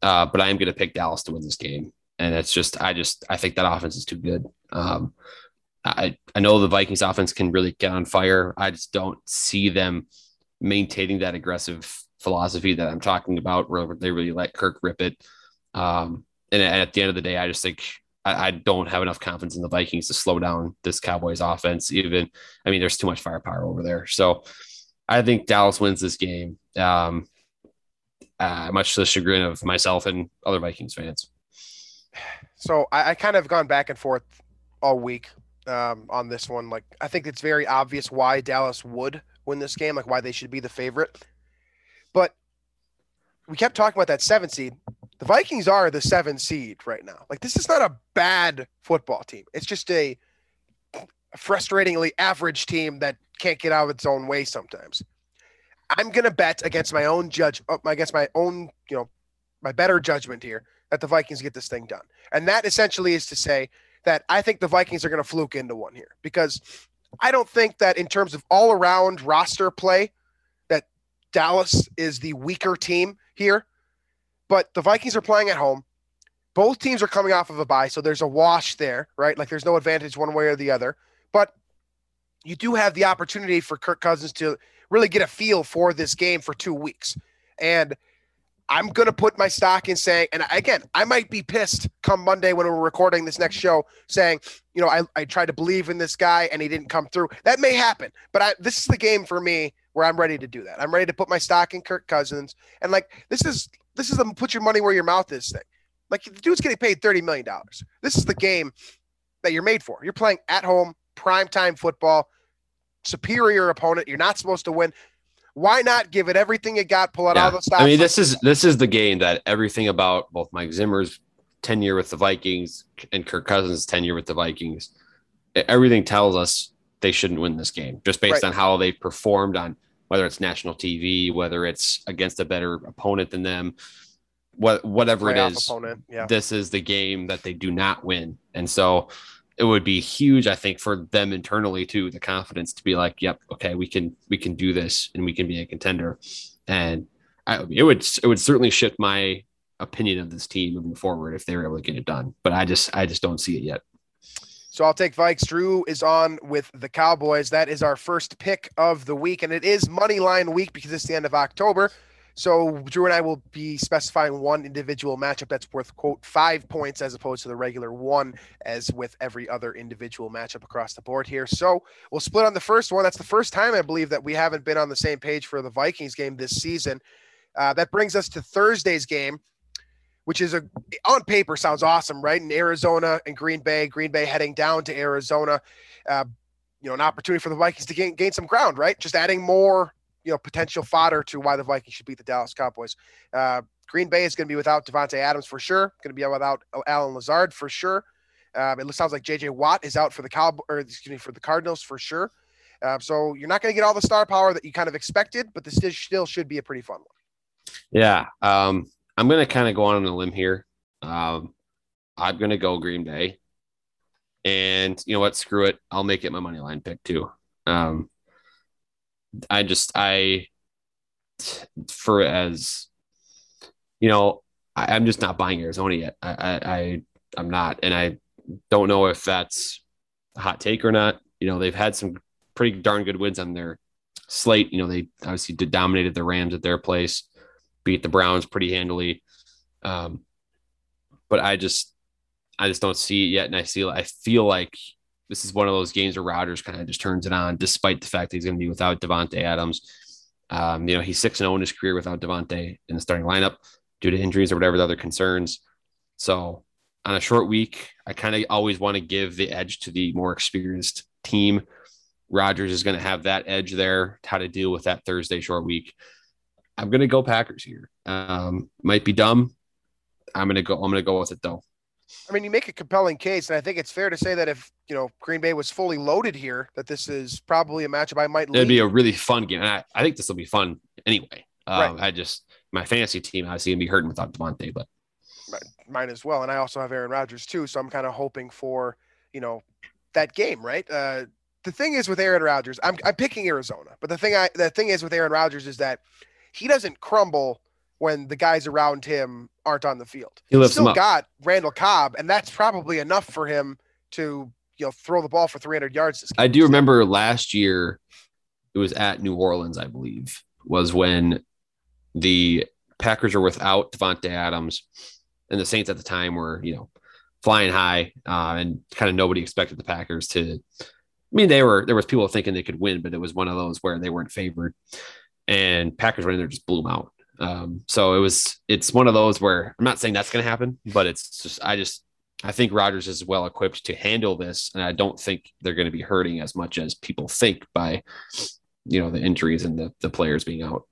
S2: Uh, but I am going to pick Dallas to win this game. And it's just, I just, I think that offense is too good. Um, I, I know the Vikings offense can really get on fire. I just don't see them maintaining that aggressive philosophy that I'm talking about, where they really let Kirk rip it. Um, and at the end of the day, I just think I, I, don't have enough confidence in the Vikings to slow down this Cowboys offense. Even, I mean, there's too much firepower over there. So I think Dallas wins this game, um, uh, much to the chagrin of myself and other Vikings fans.
S1: So I, I kind of gone back and forth all week um, on this one. Like, I think it's very obvious why Dallas would win this game, like why they should be the favorite. But we kept talking about that seven seed. The Vikings are the seven seed right now. Like this is not a bad football team. It's just a frustratingly average team that can't get out of its own way sometimes. I'm gonna bet against my own judge, uh, against my own, you know, my better judgment here that the Vikings get this thing done. And that essentially is to say that I think the Vikings are going to fluke into one here because I don't think that in terms of all around roster play, that Dallas is the weaker team here. But the Vikings are playing at home. Both teams are coming off of a bye, so there's a wash there, right? Like there's no advantage one way or the other. But you do have the opportunity for Kirk Cousins to really get a feel for this game for two weeks. And I'm going to put my stock in saying, and again, I might be pissed come Monday when we're recording this next show saying, you know, I, I tried to believe in this guy and he didn't come through. That may happen, but I, this is the game for me where I'm ready to do that. I'm ready to put my stock in Kirk Cousins. And like, this is, this is the put your money where your mouth is thing. Like the dude's getting paid $30 million. This is the game that you're made for. You're playing at home, prime time football, superior opponent. You're not supposed to win why not give it everything you got, pull out yeah. all the stops?
S2: I mean, this is this is the game that everything about both Mike Zimmer's tenure with the Vikings and Kirk Cousins' tenure with the Vikings, everything tells us they shouldn't win this game just based right. on how they performed on whether it's national TV, whether it's against a better opponent than them, what whatever it is. Yeah. This is the game that they do not win, and so it would be huge, I think, for them internally too, the confidence to be like, "Yep, okay, we can we can do this, and we can be a contender." And I, it would it would certainly shift my opinion of this team moving forward if they were able to get it done. But I just I just don't see it yet.
S1: So I'll take Vikes. Drew is on with the Cowboys. That is our first pick of the week, and it is money line week because it's the end of October. So Drew and I will be specifying one individual matchup that's worth quote five points as opposed to the regular one, as with every other individual matchup across the board here. So we'll split on the first one. That's the first time I believe that we haven't been on the same page for the Vikings game this season. Uh, that brings us to Thursday's game, which is a on paper sounds awesome, right? In Arizona and Green Bay, Green Bay heading down to Arizona. Uh, you know, an opportunity for the Vikings to gain gain some ground, right? Just adding more you know potential fodder to why the Vikings should beat the Dallas Cowboys. Uh, Green Bay is going to be without Davante Adams for sure. Going to be without Allen Lazard for sure. Um, it sounds like J.J. Watt is out for the Cow or excuse me for the Cardinals for sure. Um, so you're not going to get all the star power that you kind of expected, but this still should be a pretty fun one.
S2: Yeah, um, I'm going to kind of go on a limb here. Um, I'm going to go Green Bay, and you know what? Screw it. I'll make it my money line pick too. Um, I just I for as you know I, am just not buying Arizona yet. I, I I I'm not, and I don't know if that's a hot take or not. You know they've had some pretty darn good wins on their slate. You know they obviously did dominated the Rams at their place, beat the Browns pretty handily. Um, but I just I just don't see it yet, and I see I feel like this is one of those games where Rodgers kind of just turns it on, despite the fact that he's going to be without Davante Adams. Um, you know, he's six and zero oh in his career without Davante in the starting lineup due to injuries or whatever the other concerns. So on a short week, I kind of always want to give the edge to the more experienced team. Rodgers is going to have that edge there, how to deal with that Thursday short week. I'm going to go Packers here. Um, might be dumb. I'm going to go. I'm going to go with it though.
S1: I mean, you make a compelling case, and I think it's fair to say that if you know Green Bay was fully loaded here, that this is probably a matchup I might.
S2: It'd be a really fun game, and I, I think this will be fun anyway. Um, right. I just my fantasy team obviously gonna be hurting without Davante, but
S1: mine as well, and I also have Aaron Rodgers too, so I'm kind of hoping for you know that game, right? Uh, the thing is with Aaron Rodgers, I'm I'm picking Arizona, but the thing I the thing is with Aaron Rodgers is that he doesn't crumble when the guys around him aren't on the field.
S2: He He's
S1: still got Randall Cobb, and that's probably enough for him to you know throw the ball for 300 yards.
S2: I do remember last year, it was at New Orleans, I believe, was when the Packers were without Davante Adams, and the Saints at the time were you know flying high, uh, and kind of nobody expected the Packers to. I mean, they were there was people thinking they could win, but it was one of those where they weren't favored, and Packers went in there just blew them out. Um, so it was it's one of those where I'm not saying that's going to happen, but it's just I just I think Rodgers is well equipped to handle this, and I don't think they're going to be hurting as much as people think by you know the injuries and the the players being out.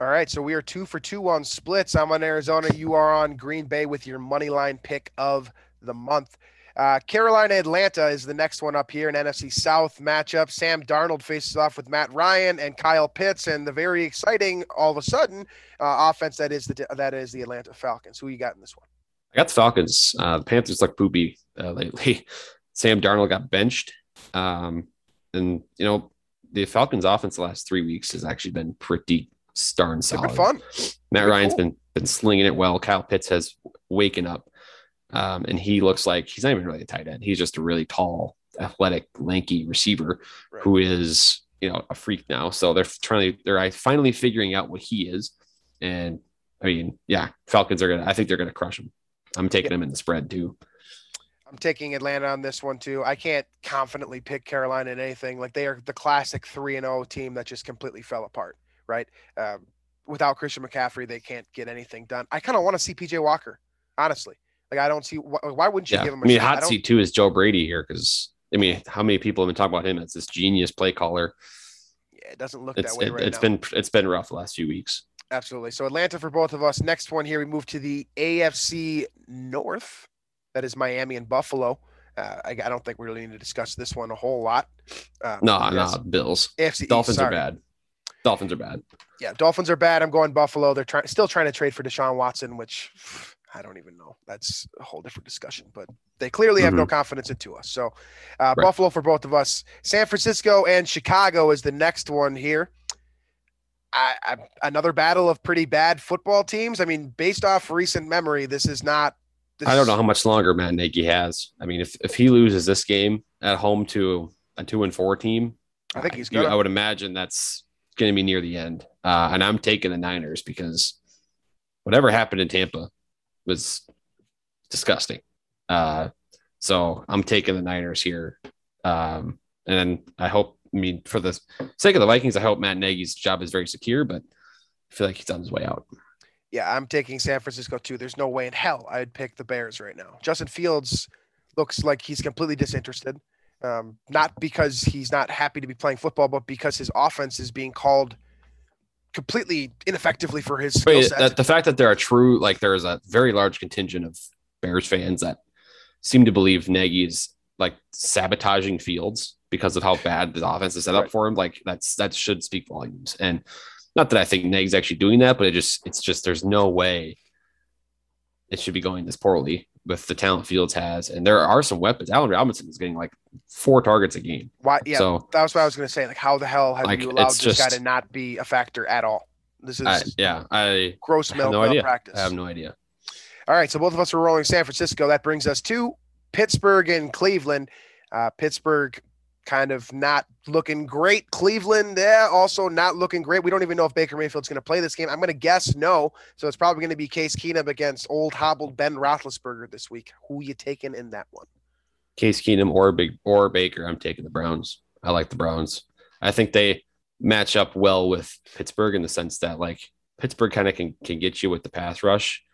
S1: All right, so we are two for two on splits. I'm on Arizona. You are on Green Bay with your money line pick of the month. Uh, Carolina Atlanta is the next one up here, an NFC South matchup. Sam Darnold faces off with Matt Ryan and Kyle Pitts, and the very exciting, all of a sudden, uh, offense that is the that is the Atlanta Falcons. Who you got in this one?
S2: I got the Falcons. Uh, the Panthers look poopy uh, lately. Sam Darnold got benched, um, and you know the Falcons' offense the last three weeks has actually been pretty darn solid.
S1: fun.
S2: Matt Ryan's cool. been been slinging it well. Kyle Pitts has waken up. Um, and he looks like he's not even really a tight end. He's just a really tall, athletic, lanky receiver right. who is, you know, a freak now. So they're trying to, they're finally figuring out what he is. And I mean, yeah, Falcons are going to, I think they're going to crush him. I'm taking yeah. them in the spread too.
S1: I'm taking Atlanta on this one too. I can't confidently pick Carolina in anything. Like they are the classic 3 and 0 team that just completely fell apart, right? Um, without Christian McCaffrey, they can't get anything done. I kind of want to see PJ Walker, honestly. Like I don't see why, why wouldn't you yeah. give him?
S2: I mean, shot? hot seat too is Joe Brady here because I mean, how many people have been talking about him as this genius play caller?
S1: Yeah, it doesn't look
S2: it's,
S1: that way
S2: it,
S1: right
S2: It's
S1: now.
S2: been it's been rough the last few weeks.
S1: Absolutely. So Atlanta for both of us. Next one here, we move to the AFC North. That is Miami and Buffalo. Uh, I, I, don't think we really need to discuss this one a whole lot.
S2: Um, no, no, Bills. AFC Dolphins East, are bad. Dolphins are bad.
S1: Yeah, Dolphins are bad. I'm going Buffalo. They're trying, still trying to trade for Deshaun Watson, which I don't even know. That's a whole different discussion, but they clearly have mm-hmm. no confidence into us. So, uh, right. Buffalo for both of us. San Francisco and Chicago is the next one here. I, I, another battle of pretty bad football teams. I mean, based off recent memory, this is not this
S2: I don't know how much longer Matt Nagy has. I mean, if, if he loses this game at home to a two and four team,
S1: I think he's
S2: you-
S1: gonna.
S2: I would imagine that's going to be near the end. Uh, and I'm taking the Niners because whatever happened in Tampa was disgusting. Uh, so I'm taking the Niners here. Um, and I hope, I mean, for the sake of the Vikings, I hope Matt Nagy's job is very secure, but I feel like he's on his way out.
S1: Yeah, I'm taking San Francisco too. There's no way in hell I'd pick the Bears right now. Justin Fields looks like he's completely disinterested. Um, not because he's not happy to be playing football, but because his offense is being called completely ineffectively for his skill set.
S2: the fact that there are true, like there is a very large contingent of Bears fans that seem to believe Nagy is like sabotaging Fields because of how bad the offense is set up
S1: Right.
S2: for him. Like that's that should speak volumes. And not that I think Nagy's actually doing that, but it just it's just there's no way it should be going this poorly with the talent Fields has. And there are some weapons. Allen Robinson is getting like four targets a game.
S1: Why? Yeah,
S2: So
S1: that was what I was going to say. Like, how the hell have
S2: Like,
S1: you allowed this guy to not be a factor at all? This is
S2: I, yeah, I,
S1: gross milk
S2: no idea.
S1: practice.
S2: I have no idea.
S1: All right, so both of us are rolling San Francisco. That brings us to Pittsburgh and Cleveland. Uh, Pittsburgh kind of not looking great. Cleveland, yeah, also not looking great. We don't even know if Baker Mayfield's going to play this game. I'm going to guess no. So it's probably going to be Case Keenum against old hobbled Ben Roethlisberger this week. Who you taking in that one?
S2: Case Keenum or Big or Baker, I'm taking the Browns. I like the Browns. I think they match up well with Pittsburgh in the sense that like Pittsburgh kind of can can get you with the pass rush.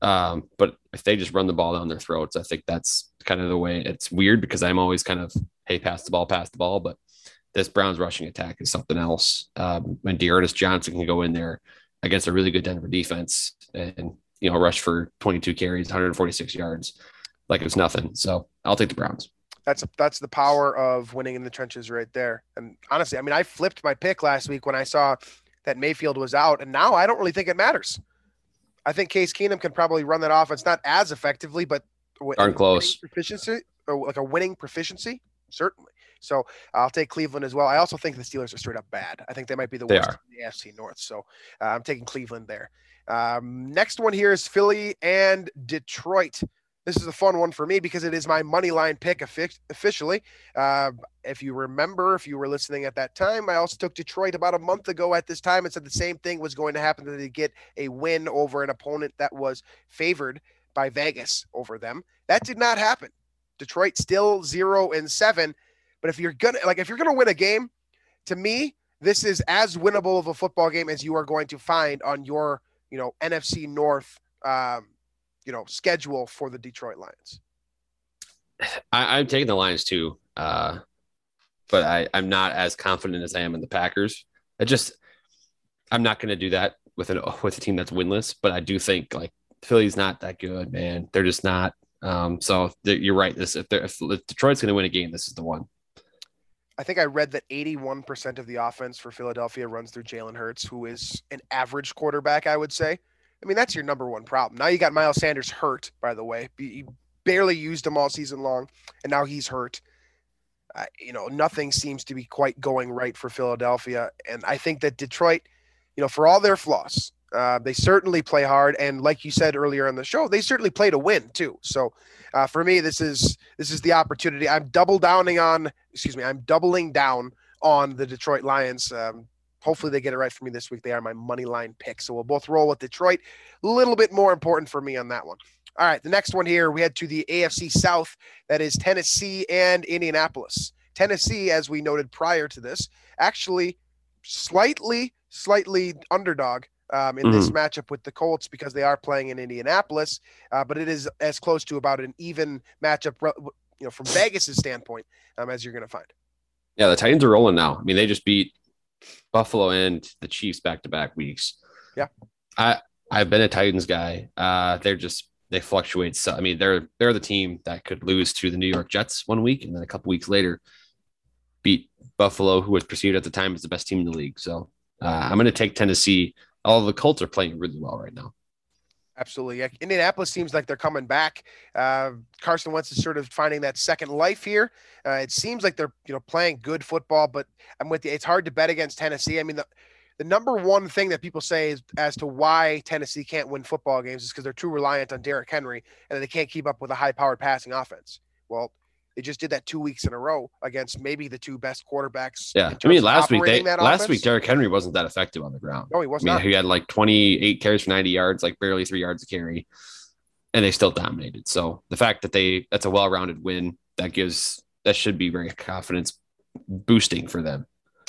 S2: Um, but if they just run the ball down their throats, I think that's kind of the way it's weird because I'm always kind of, hey, pass the ball, pass the ball. But this Browns rushing attack is something else. Um, when D'Ernest Johnson can go in there against a really good Denver defense and, you know, rush for 22 carries, 146 yards, like it's nothing. So I'll take the Browns.
S1: That's that's the power of winning in the trenches right there. And honestly, I mean, I flipped my pick last week when I saw that Mayfield was out, and now I don't really think it matters. I think Case Keenum can probably run that offense not as effectively, but
S2: Darn close.
S1: proficiency or like a winning proficiency, certainly. So I'll take Cleveland as well. I also think the Steelers are straight up bad. I think they might be the
S2: They
S1: worst
S2: are.
S1: in the AFC North. So uh, I'm taking Cleveland there. Um, next one here is Philly and Detroit. This is a fun one for me because it is my money line pick officially. Uh, if you remember, if you were listening at that time, I also took Detroit about a month ago at this time and said the same thing was going to happen that they get a win over an opponent that was favored by Vegas over them. That did not happen. Detroit still zero and seven. But if you're gonna like if you're gonna win a game, to me, this is as winnable of a football game as you are going to find on your, you know, NFC North um, you know, schedule for the Detroit Lions.
S2: I, I'm taking the Lions too, uh, but I, I'm not as confident as I am in the Packers. I just I'm not going to do that with an with a team that's winless. But I do think like Philly's not that good, man. They're just not. Um, so you're right. This if, they're, if Detroit's going to win a game, this is the one.
S1: I think I read that 81% of the offense for Philadelphia runs through Jalen Hurts, who is an average quarterback, I would say. I mean, that's your number one problem. Now you got Miles Sanders hurt, by the way. He barely used him all season long, and now he's hurt. Uh, you know, nothing seems to be quite going right for Philadelphia. And I think that Detroit, you know, for all their flaws, uh, they certainly play hard. And like you said earlier on the show, they certainly play to win too. So uh, for me, this is this is the opportunity. I'm double downing on, excuse me, I'm doubling down on the Detroit Lions. Um, hopefully they get it right for me this week. They are my money line pick. So we'll both roll with Detroit. A little bit more important for me on that one. All right, the next one here, we head to the AFC South. That is Tennessee and Indianapolis. Tennessee, as we noted prior to this, actually slightly, slightly underdog um, in this matchup with the Colts because they are playing in Indianapolis, uh, but it is as close to about an even matchup, you know, from Vegas's standpoint, um, as you're going to find.
S2: Yeah, the Titans are rolling now. I mean, they just beat Buffalo and the Chiefs back to back weeks.
S1: Yeah.
S2: I I've been a Titans guy. Uh they're just they fluctuate. So I mean, they're they're the team that could lose to the New York Jets one week and then a couple weeks later beat Buffalo, who was perceived at the time as the best team in the league. So uh, I'm going to take Tennessee. All the Colts are playing really well right now.
S1: Absolutely. Indianapolis seems like they're coming back. Uh, Carson Wentz is sort of finding that second life here. Uh, it seems like they're you know playing good football, but I'm with you. It's hard to bet against Tennessee. I mean, the the number one thing that people say is as to why Tennessee can't win football games is because they're too reliant on Derrick Henry and they can't keep up with a high powered passing offense. Well, they just did that two weeks in a row against maybe the two best quarterbacks.
S2: Yeah, I mean last week they, last week Derrick Henry wasn't that effective on the ground.
S1: No, he was
S2: I mean,
S1: not.
S2: he had like 28 carries for 90 yards, like barely three yards a carry, and they still dominated. So the fact that they that's a well-rounded win that gives that should be very confidence boosting for them.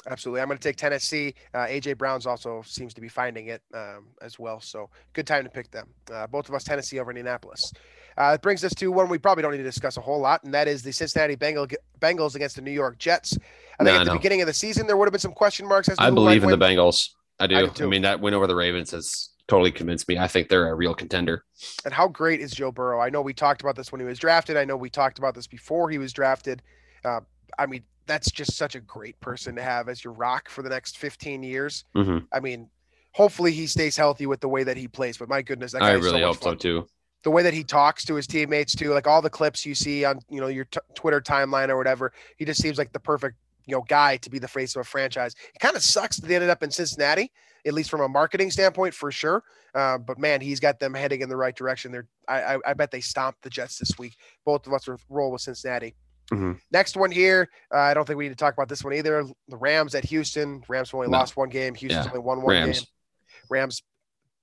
S1: Absolutely. I'm going to take Tennessee. Uh, AJ Brown's also seems to be finding it um, as well. So good time to pick them. Uh, both of us, Tennessee over Indianapolis. Uh, it brings us to one we probably don't need to discuss a whole lot, and that is the Cincinnati Bengal, Bengals against the New York Jets. I think
S2: No,
S1: at the
S2: no.
S1: beginning of the season, there would have been some question marks. As to
S2: I believe in the. Bengals. I do.
S1: I
S2: I,
S1: do too.
S2: mean, that win over the Ravens has totally convinced me. I think they're a real contender.
S1: And how great is Joe Burrow? I know we talked about this when he was drafted. I know we talked about this before he was drafted. Uh, I mean, that's just such a great person to have as your rock for the next 15 years.
S2: Mhm.
S1: I mean, hopefully he stays healthy with the way that he plays. But my goodness, that guy
S2: I
S1: so
S2: really hope so too.
S1: the way that he talks to his teammates too, like all the clips you see on you know your t- Twitter timeline or whatever, he just seems like the perfect you know guy to be the face of a franchise. It kind of sucks that they ended up in Cincinnati, at least from a marketing standpoint for sure. Uh, but man, he's got them heading in the right direction. They're I, I, I bet they stomped the Jets this week. Both of us roll with Cincinnati.
S2: Mhm.
S1: Next one here, uh, I don't think we need to talk about this one either. The Rams at Houston. Rams only
S2: No.
S1: lost one game. Houston's
S2: Yeah.
S1: only won one
S2: Rams.
S1: game. Rams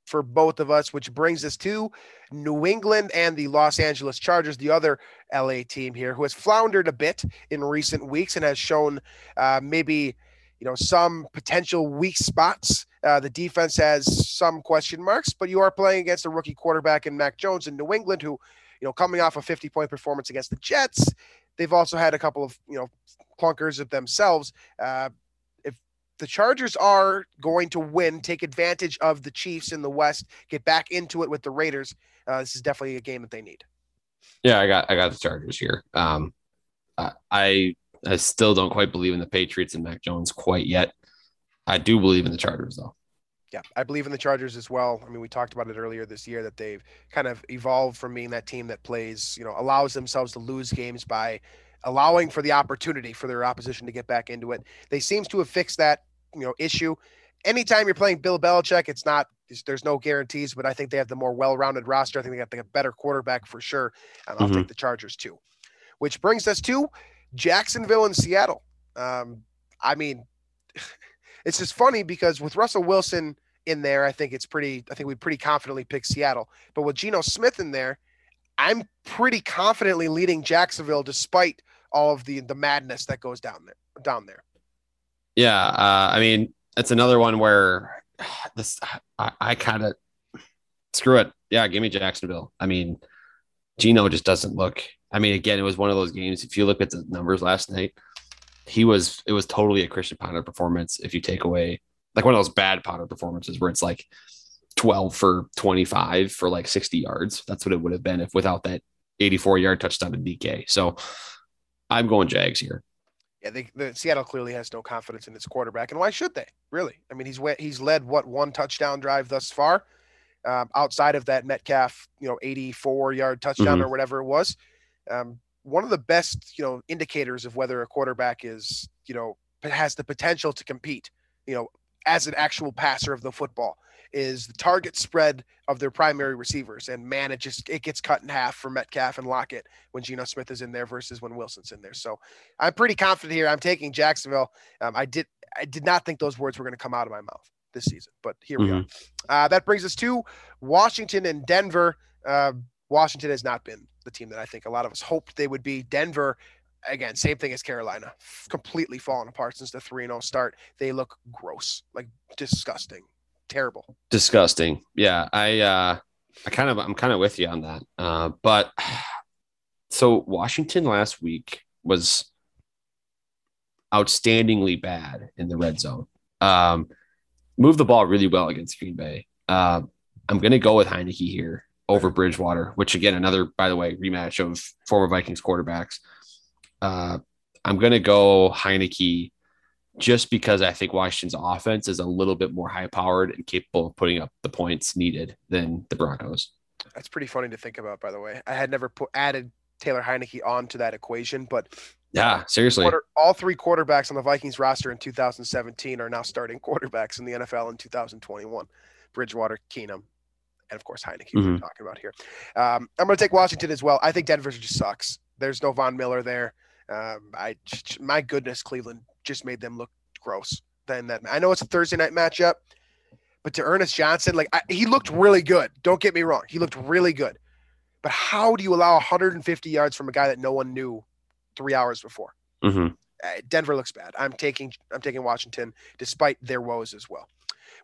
S1: for both of us, which brings us to New England and the Los Angeles Chargers, the other LA team here, who has floundered a bit in recent weeks and has shown uh, maybe you know some potential weak spots. Uh, the defense has some question marks, but you are playing against a rookie quarterback in Mac Jones in New England, who you know coming off a 50 point performance against the Jets. They've also had a couple of you know clunkers of themselves. Uh, if the Chargers are going to win, take advantage of the Chiefs in the West, get back into it with the Raiders. Uh, this is definitely a game that they need.
S2: Yeah, I got I got the Chargers here. Um, I- I still don't quite believe in the Patriots and Mac Jones quite yet. I do believe in the Chargers though.
S1: Yeah, I believe in the Chargers as well. I mean, we talked about it earlier this year that they've kind of evolved from being that team that plays, you know, allows themselves to lose games by allowing for the opportunity for their opposition to get back into it. They seem to have fixed that, you know, issue. Anytime you're playing Bill Belichick, it's not there's- no guarantees, but I think they have the more well-rounded roster. I think they got the better quarterback for sure. And I'll
S2: Mhm.
S1: take the Chargers too. Which brings us to Jacksonville and Seattle. Um, I mean, it's just funny because with Russell Wilson in there, I think it's pretty. I think we pretty confidently pick Seattle. But with Geno Smith in there, I'm pretty confidently leading Jacksonville, despite all of the the madness that goes down there. Down there.
S2: Yeah, uh, I mean it's another one where this I, I kind of screw it. Yeah, give me Jacksonville. I mean, Geno just doesn't look. I mean, again, it was one of those games. If you look at the numbers last night, he was it was totally a Christian Ponder performance. If you take away like one of those bad Ponder performances where it's like twelve for twenty five for like sixty yards, that's what it would have been if without that eighty four yard touchdown to DK. So I'm going Jags here.
S1: Yeah, they, the Seattle clearly has no confidence in its quarterback, and why should they? Really? I mean, he's he's led what one touchdown drive thus far, um, outside of that Metcalf, you know, 84 yard touchdown
S2: Mhm.
S1: or whatever it was. Um, one of the best, you know, indicators of whether a quarterback is, you know, has the potential to compete, you know, as an actual passer of the football is the target spread of their primary receivers. And man, it just it gets cut in half for Metcalf and Lockett when Geno Smith is in there versus when Wilson's in there. So I'm pretty confident here. I'm taking Jacksonville. Um, I did I did not think those words were going to come out of my mouth this season, but here we are. Uh, that brings us to Washington and Denver. Uh, Washington has not been the team that I think a lot of us hoped they would be. Denver, again, same thing as Carolina, completely fallen apart since the 3 0 start. They look gross, like disgusting, terrible.
S2: disgusting. Yeah, I uh I kind of I'm kind of with you on that. Uh but so Washington last week was outstandingly bad in the red zone. Um moved the ball really well against Green Bay. Uh, I'm gonna go with Heinicke here over Bridgewater, which again another by the way rematch of former Vikings quarterbacks. Uh I'm gonna go Heinicke just because I think Washington's offense is a little bit more high powered and capable of putting up the points needed than the Broncos.
S1: That's pretty funny to think about, by the way. I had never put added Taylor Heinicke onto that equation. But
S2: Yeah, seriously.
S1: quarter, all three quarterbacks on the Vikings roster in 2017 are now starting quarterbacks in the NFL in 2021. Bridgewater, Keenum, and of course Heinicke. We're
S2: Mhm.
S1: talking about here. Um, I'm going to take Washington as well. I think Denver just sucks. There's no Von Miller there. Um, I my goodness, Cleveland just made them look gross. Then that I know it's a Thursday night matchup, but to Ernest Johnson, like I, he looked really good. Don't get me wrong, he looked really good. But how do you allow 150 yards from a guy that no one knew three hours before?
S2: hmm
S1: uh, Denver looks bad. I'm taking I'm taking Washington despite their woes as well.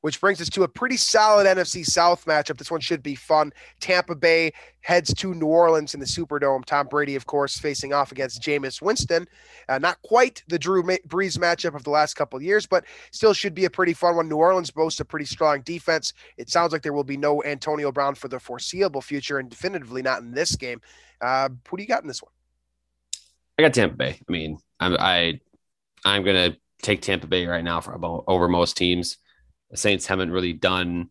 S1: Which brings us to a pretty solid NFC South matchup. This one should be fun. Tampa Bay heads to New Orleans in the Superdome. Tom Brady, of course, facing off against Jameis Winston. Uh, not quite the Drew Brees matchup of the last couple of years, but still should be a pretty fun one. New Orleans boasts a pretty strong defense. It sounds like there will be no Antonio Brown for the foreseeable future, and definitively not in this game. Uh, who do you got in this one?
S2: I got Tampa Bay. I mean, I'm I I'm gonna take Tampa Bay right now for over most teams. The Saints haven't really done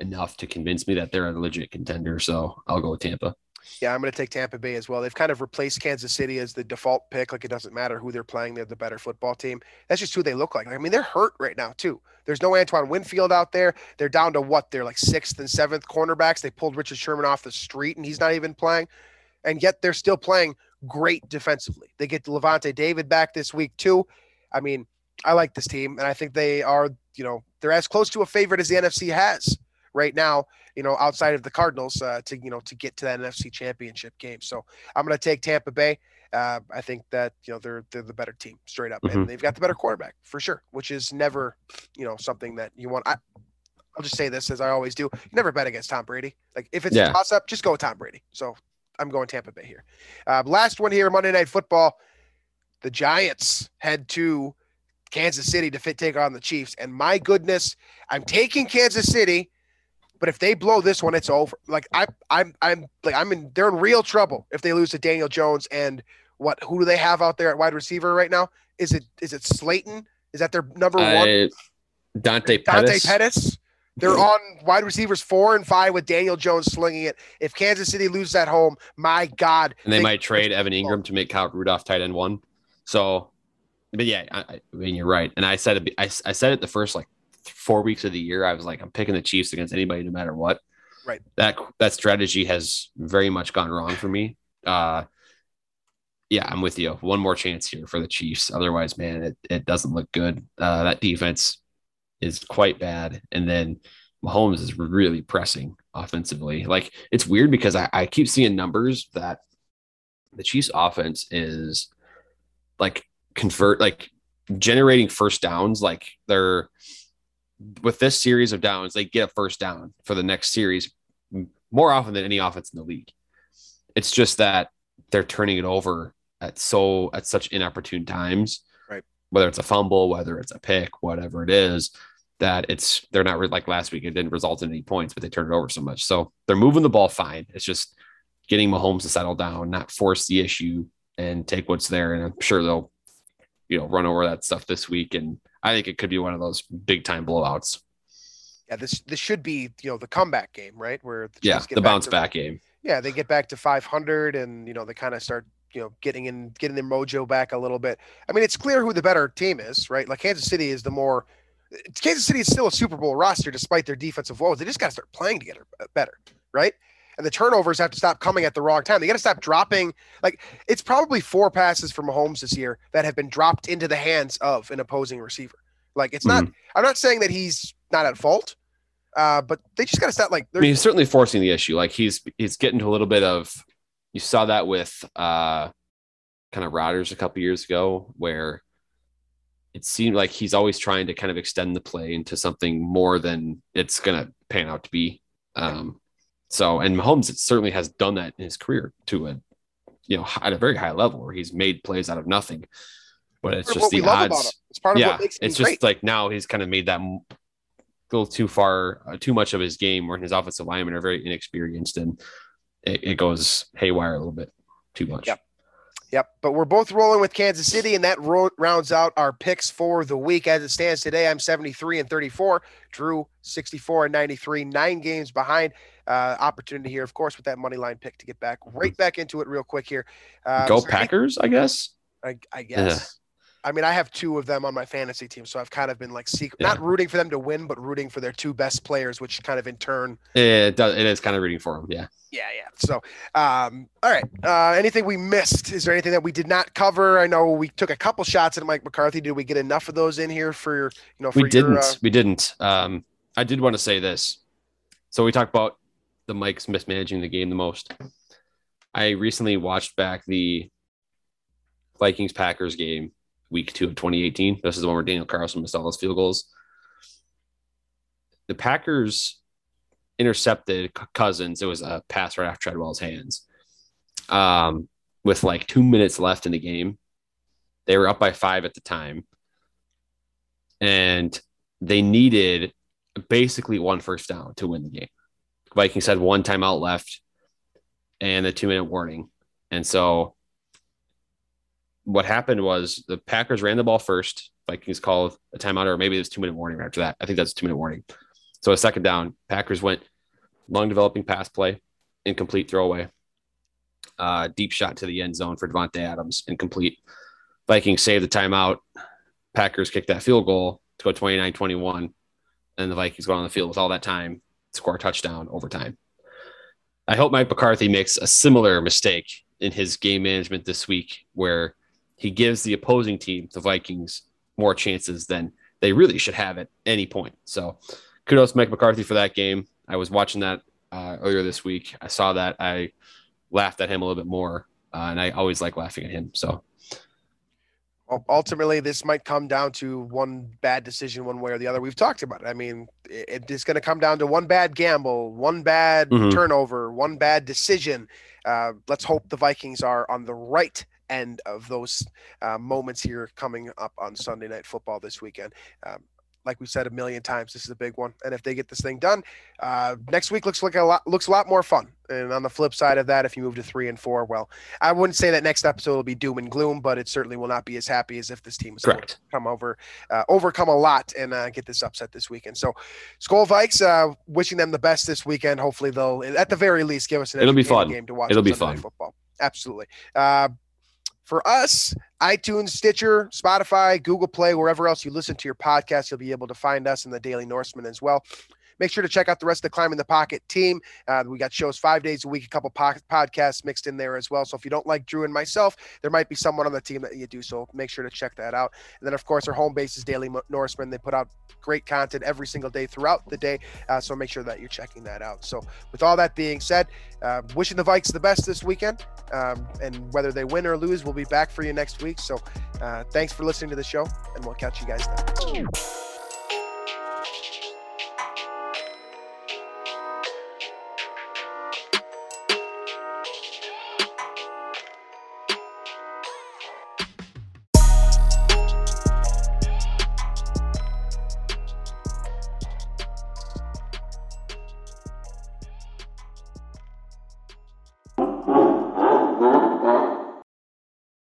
S2: enough to convince me that they're a legit contender, so I'll go with Tampa.
S1: Yeah, I'm going to take Tampa Bay as well. They've kind of replaced Kansas City as the default pick. Like it doesn't matter who they're playing; they're the better football team. That's just who they look like. I mean, they're hurt right now too. There's no Antoine Winfield out there. They're down to what? They're like sixth and seventh cornerbacks. They pulled Richard Sherman off the street, and he's not even playing. And yet they're still playing great defensively. They get Lavonte David back this week too. I mean, I like this team, and I think they are. You know, they're as close to a favorite as the NFC has right now you know, outside of the Cardinals uh, to, you know, to get to that NFC championship game. So I'm going to take Tampa Bay. Uh, I think that, you know, they're, they're the better team straight up
S2: Mhm.
S1: and they've got the better quarterback for sure, which is never, you know, something that you want. I, I'll just say this as I always do. You never bet against Tom Brady. Like if it's
S2: Yeah.
S1: a toss up, just go with Tom Brady. So I'm going Tampa Bay here. Uh, last one here, Monday Night Football. The Giants head to Kansas City to fit take on the Chiefs. And my goodness, I'm taking Kansas City, but if they blow this one, it's over. Like I, I'm, I'm like I'm in. They're in real trouble if they lose to Daniel Jones and what? Who do they have out there at wide receiver right now? Is it is it Slayton? Is that their number uh, one?
S2: I, Dante
S1: Dante
S2: Pettis.
S1: Pettis. They're on wide receivers four and five with Daniel Jones slinging it. If Kansas City loses at home, my God,
S2: and they might trade Evan Engram to make Kyle Rudolph tight end one. So, but yeah, I, I mean you're right. And I said it. I, I said it the first like four weeks of the year. I was like, I'm picking the Chiefs against anybody, no matter what.
S1: Right.
S2: That that strategy has very much gone wrong for me. Uh, yeah, I'm with you. One more chance here for the Chiefs. Otherwise, man, it, it doesn't look good. Uh, that defense is quite bad. And then Mahomes is really pressing offensively. Like it's weird because I, I keep seeing numbers that the Chiefs offense is like convert like generating first downs. Like they're with this series of downs, they get a first down for the next series more often than any offense in the league. It's just that they're turning it over at so at such inopportune times.
S1: Right.
S2: Whether it's a fumble, whether it's a pick, whatever it is, that it's they're not like last week. It didn't result in any points, but they turned it over so much. So they're moving the ball fine. It's just getting Mahomes to settle down, not force the issue and take what's there. And I'm sure they'll, you know, run over that stuff this week. And I think it could be one of those big time blowouts.
S1: yeah, this this should be you know the comeback game, right? Where the
S2: Yeah, the bounce
S1: to-
S2: back game.
S1: yeah, they get back to 500 and, you know, they kind of start, you know, getting in, getting their mojo back a little bit. I mean, it's clear who the better team is, right? Like Kansas City is the more, Kansas City is still a Super Bowl roster despite their defensive woes. They just got to start playing together better, right? And the turnovers have to stop coming at the wrong time. They got to stop dropping. Like it's probably four passes from Mahomes this year that have been dropped into the hands of an opposing receiver. Like it's not. I'm not saying that he's not at fault, uh, but they just got to stop. Like
S2: I mean, he's certainly forcing the issue. Like he's he's getting to a little bit of you saw that with uh kind of Rodgers a couple years ago, where it seemed like he's always trying to kind of extend the play into something more than it's gonna pan out to be. Um so and Mahomes certainly has done that in his career to a you know at a very high level where he's made plays out of nothing. But it's just the odds.
S1: It's part of
S2: yeah,
S1: what makes him
S2: it's just
S1: great.
S2: like now he's kind of made that little too far, uh, too much of his game, where his offensive linemen are very inexperienced and it, it goes haywire a little bit too much.
S1: Yep. Yep, but we're both rolling with Kansas City, and that ro- rounds out our picks for the week. As it stands today, I'm 73 and 34. Drew 64 and 93, nine games behind. Uh, opportunity here, of course, with that money line pick to get back right back into it real quick here. Uh,
S2: Go
S1: any-
S2: Packers, I guess.
S1: I, I guess. I mean, I have two of them on my fantasy team, so I've kind of been like secret,
S2: Yeah.
S1: not rooting for them to win, but rooting for their two best players, which kind of in turn
S2: It does. It is kind of rooting for them. Yeah.
S1: Yeah, yeah. So, um, all right. Uh, anything we missed? Is there anything that we did not cover? I know we took a couple shots at Mike McCarthy. Did we get enough of those in here for your, you know, for
S2: we didn't.
S1: Your, uh,
S2: we didn't. Um, I did want to say this. So we talked about the Mike's mismanaging the game the most. I recently watched back the Vikings Packers game, week two of 2018. This is the one where Daniel Carlson missed all his field goals. The Packers intercepted Cousins. It was a pass right after Treadwell's hands. Um, with like two minutes left in the game, they were up by five at the time, and they needed basically one first down to win the game. Vikings had one timeout left and a two minute warning. And so what happened was the Packers ran the ball first. Vikings called a timeout, or maybe it was two minute warning after that. I think that's two minute warning. So a second down, Packers went long developing pass play, incomplete throwaway, uh, deep shot to the end zone for Davante Adams, incomplete. Vikings saved the timeout. Packers kicked that field goal to go 29 21. And the Vikings go on the field with all that time, score a touchdown overtime. I hope Mike McCarthy makes a similar mistake in his game management this week, where he gives the opposing team, the Vikings, more chances than they really should have at any point. So kudos to Mike McCarthy for that game. I was watching that uh, earlier this week. I saw that. I laughed at him a little bit more, uh, and I always like laughing at him. So
S1: ultimately, this might come down to one bad decision, one way or the other. We've talked about it. I mean, it, it's going to come down to one bad gamble, one bad
S2: Mhm.
S1: turnover, one bad decision. Uh, let's hope the Vikings are on the right end of those uh, moments here coming up on Sunday Night Football this weekend. Um, like we said a million times, this is a big one, and if they get this thing done, uh, next week looks like a lot looks a lot more fun. And on the flip side of that, if you move to three and four, well, I wouldn't say that next episode will be doom and gloom, but it certainly will not be as happy as if this team to
S2: correct.
S1: come over, uh, overcome a lot and uh, get this upset this weekend. So, Skol Vikes, uh, wishing them the best this weekend. Hopefully, they'll at the very least give us an
S2: It'll be fun.
S1: game to watch.
S2: It'll be
S1: Sunday
S2: fun.
S1: Football, absolutely. Uh, for us, iTunes, Stitcher, Spotify, Google Play, wherever else you listen to your podcast, you'll be able to find us in the Daily Norseman as well. Make sure to check out the rest of the Climbing the Pocket team. Uh, we got shows five days a week, a couple po- podcasts mixed in there as well. So if you don't like Drew and myself, there might be someone on the team that you do. So make sure to check that out. And then, of course, our home base is Daily Norseman. They put out great content every single day throughout the day. Uh, so make sure that you're checking that out. So, with all that being said, uh, wishing the Vikes the best this weekend. Um, and whether they win or lose, we'll be back for you next week. So, uh, thanks for listening to the show, and we'll catch you guys then.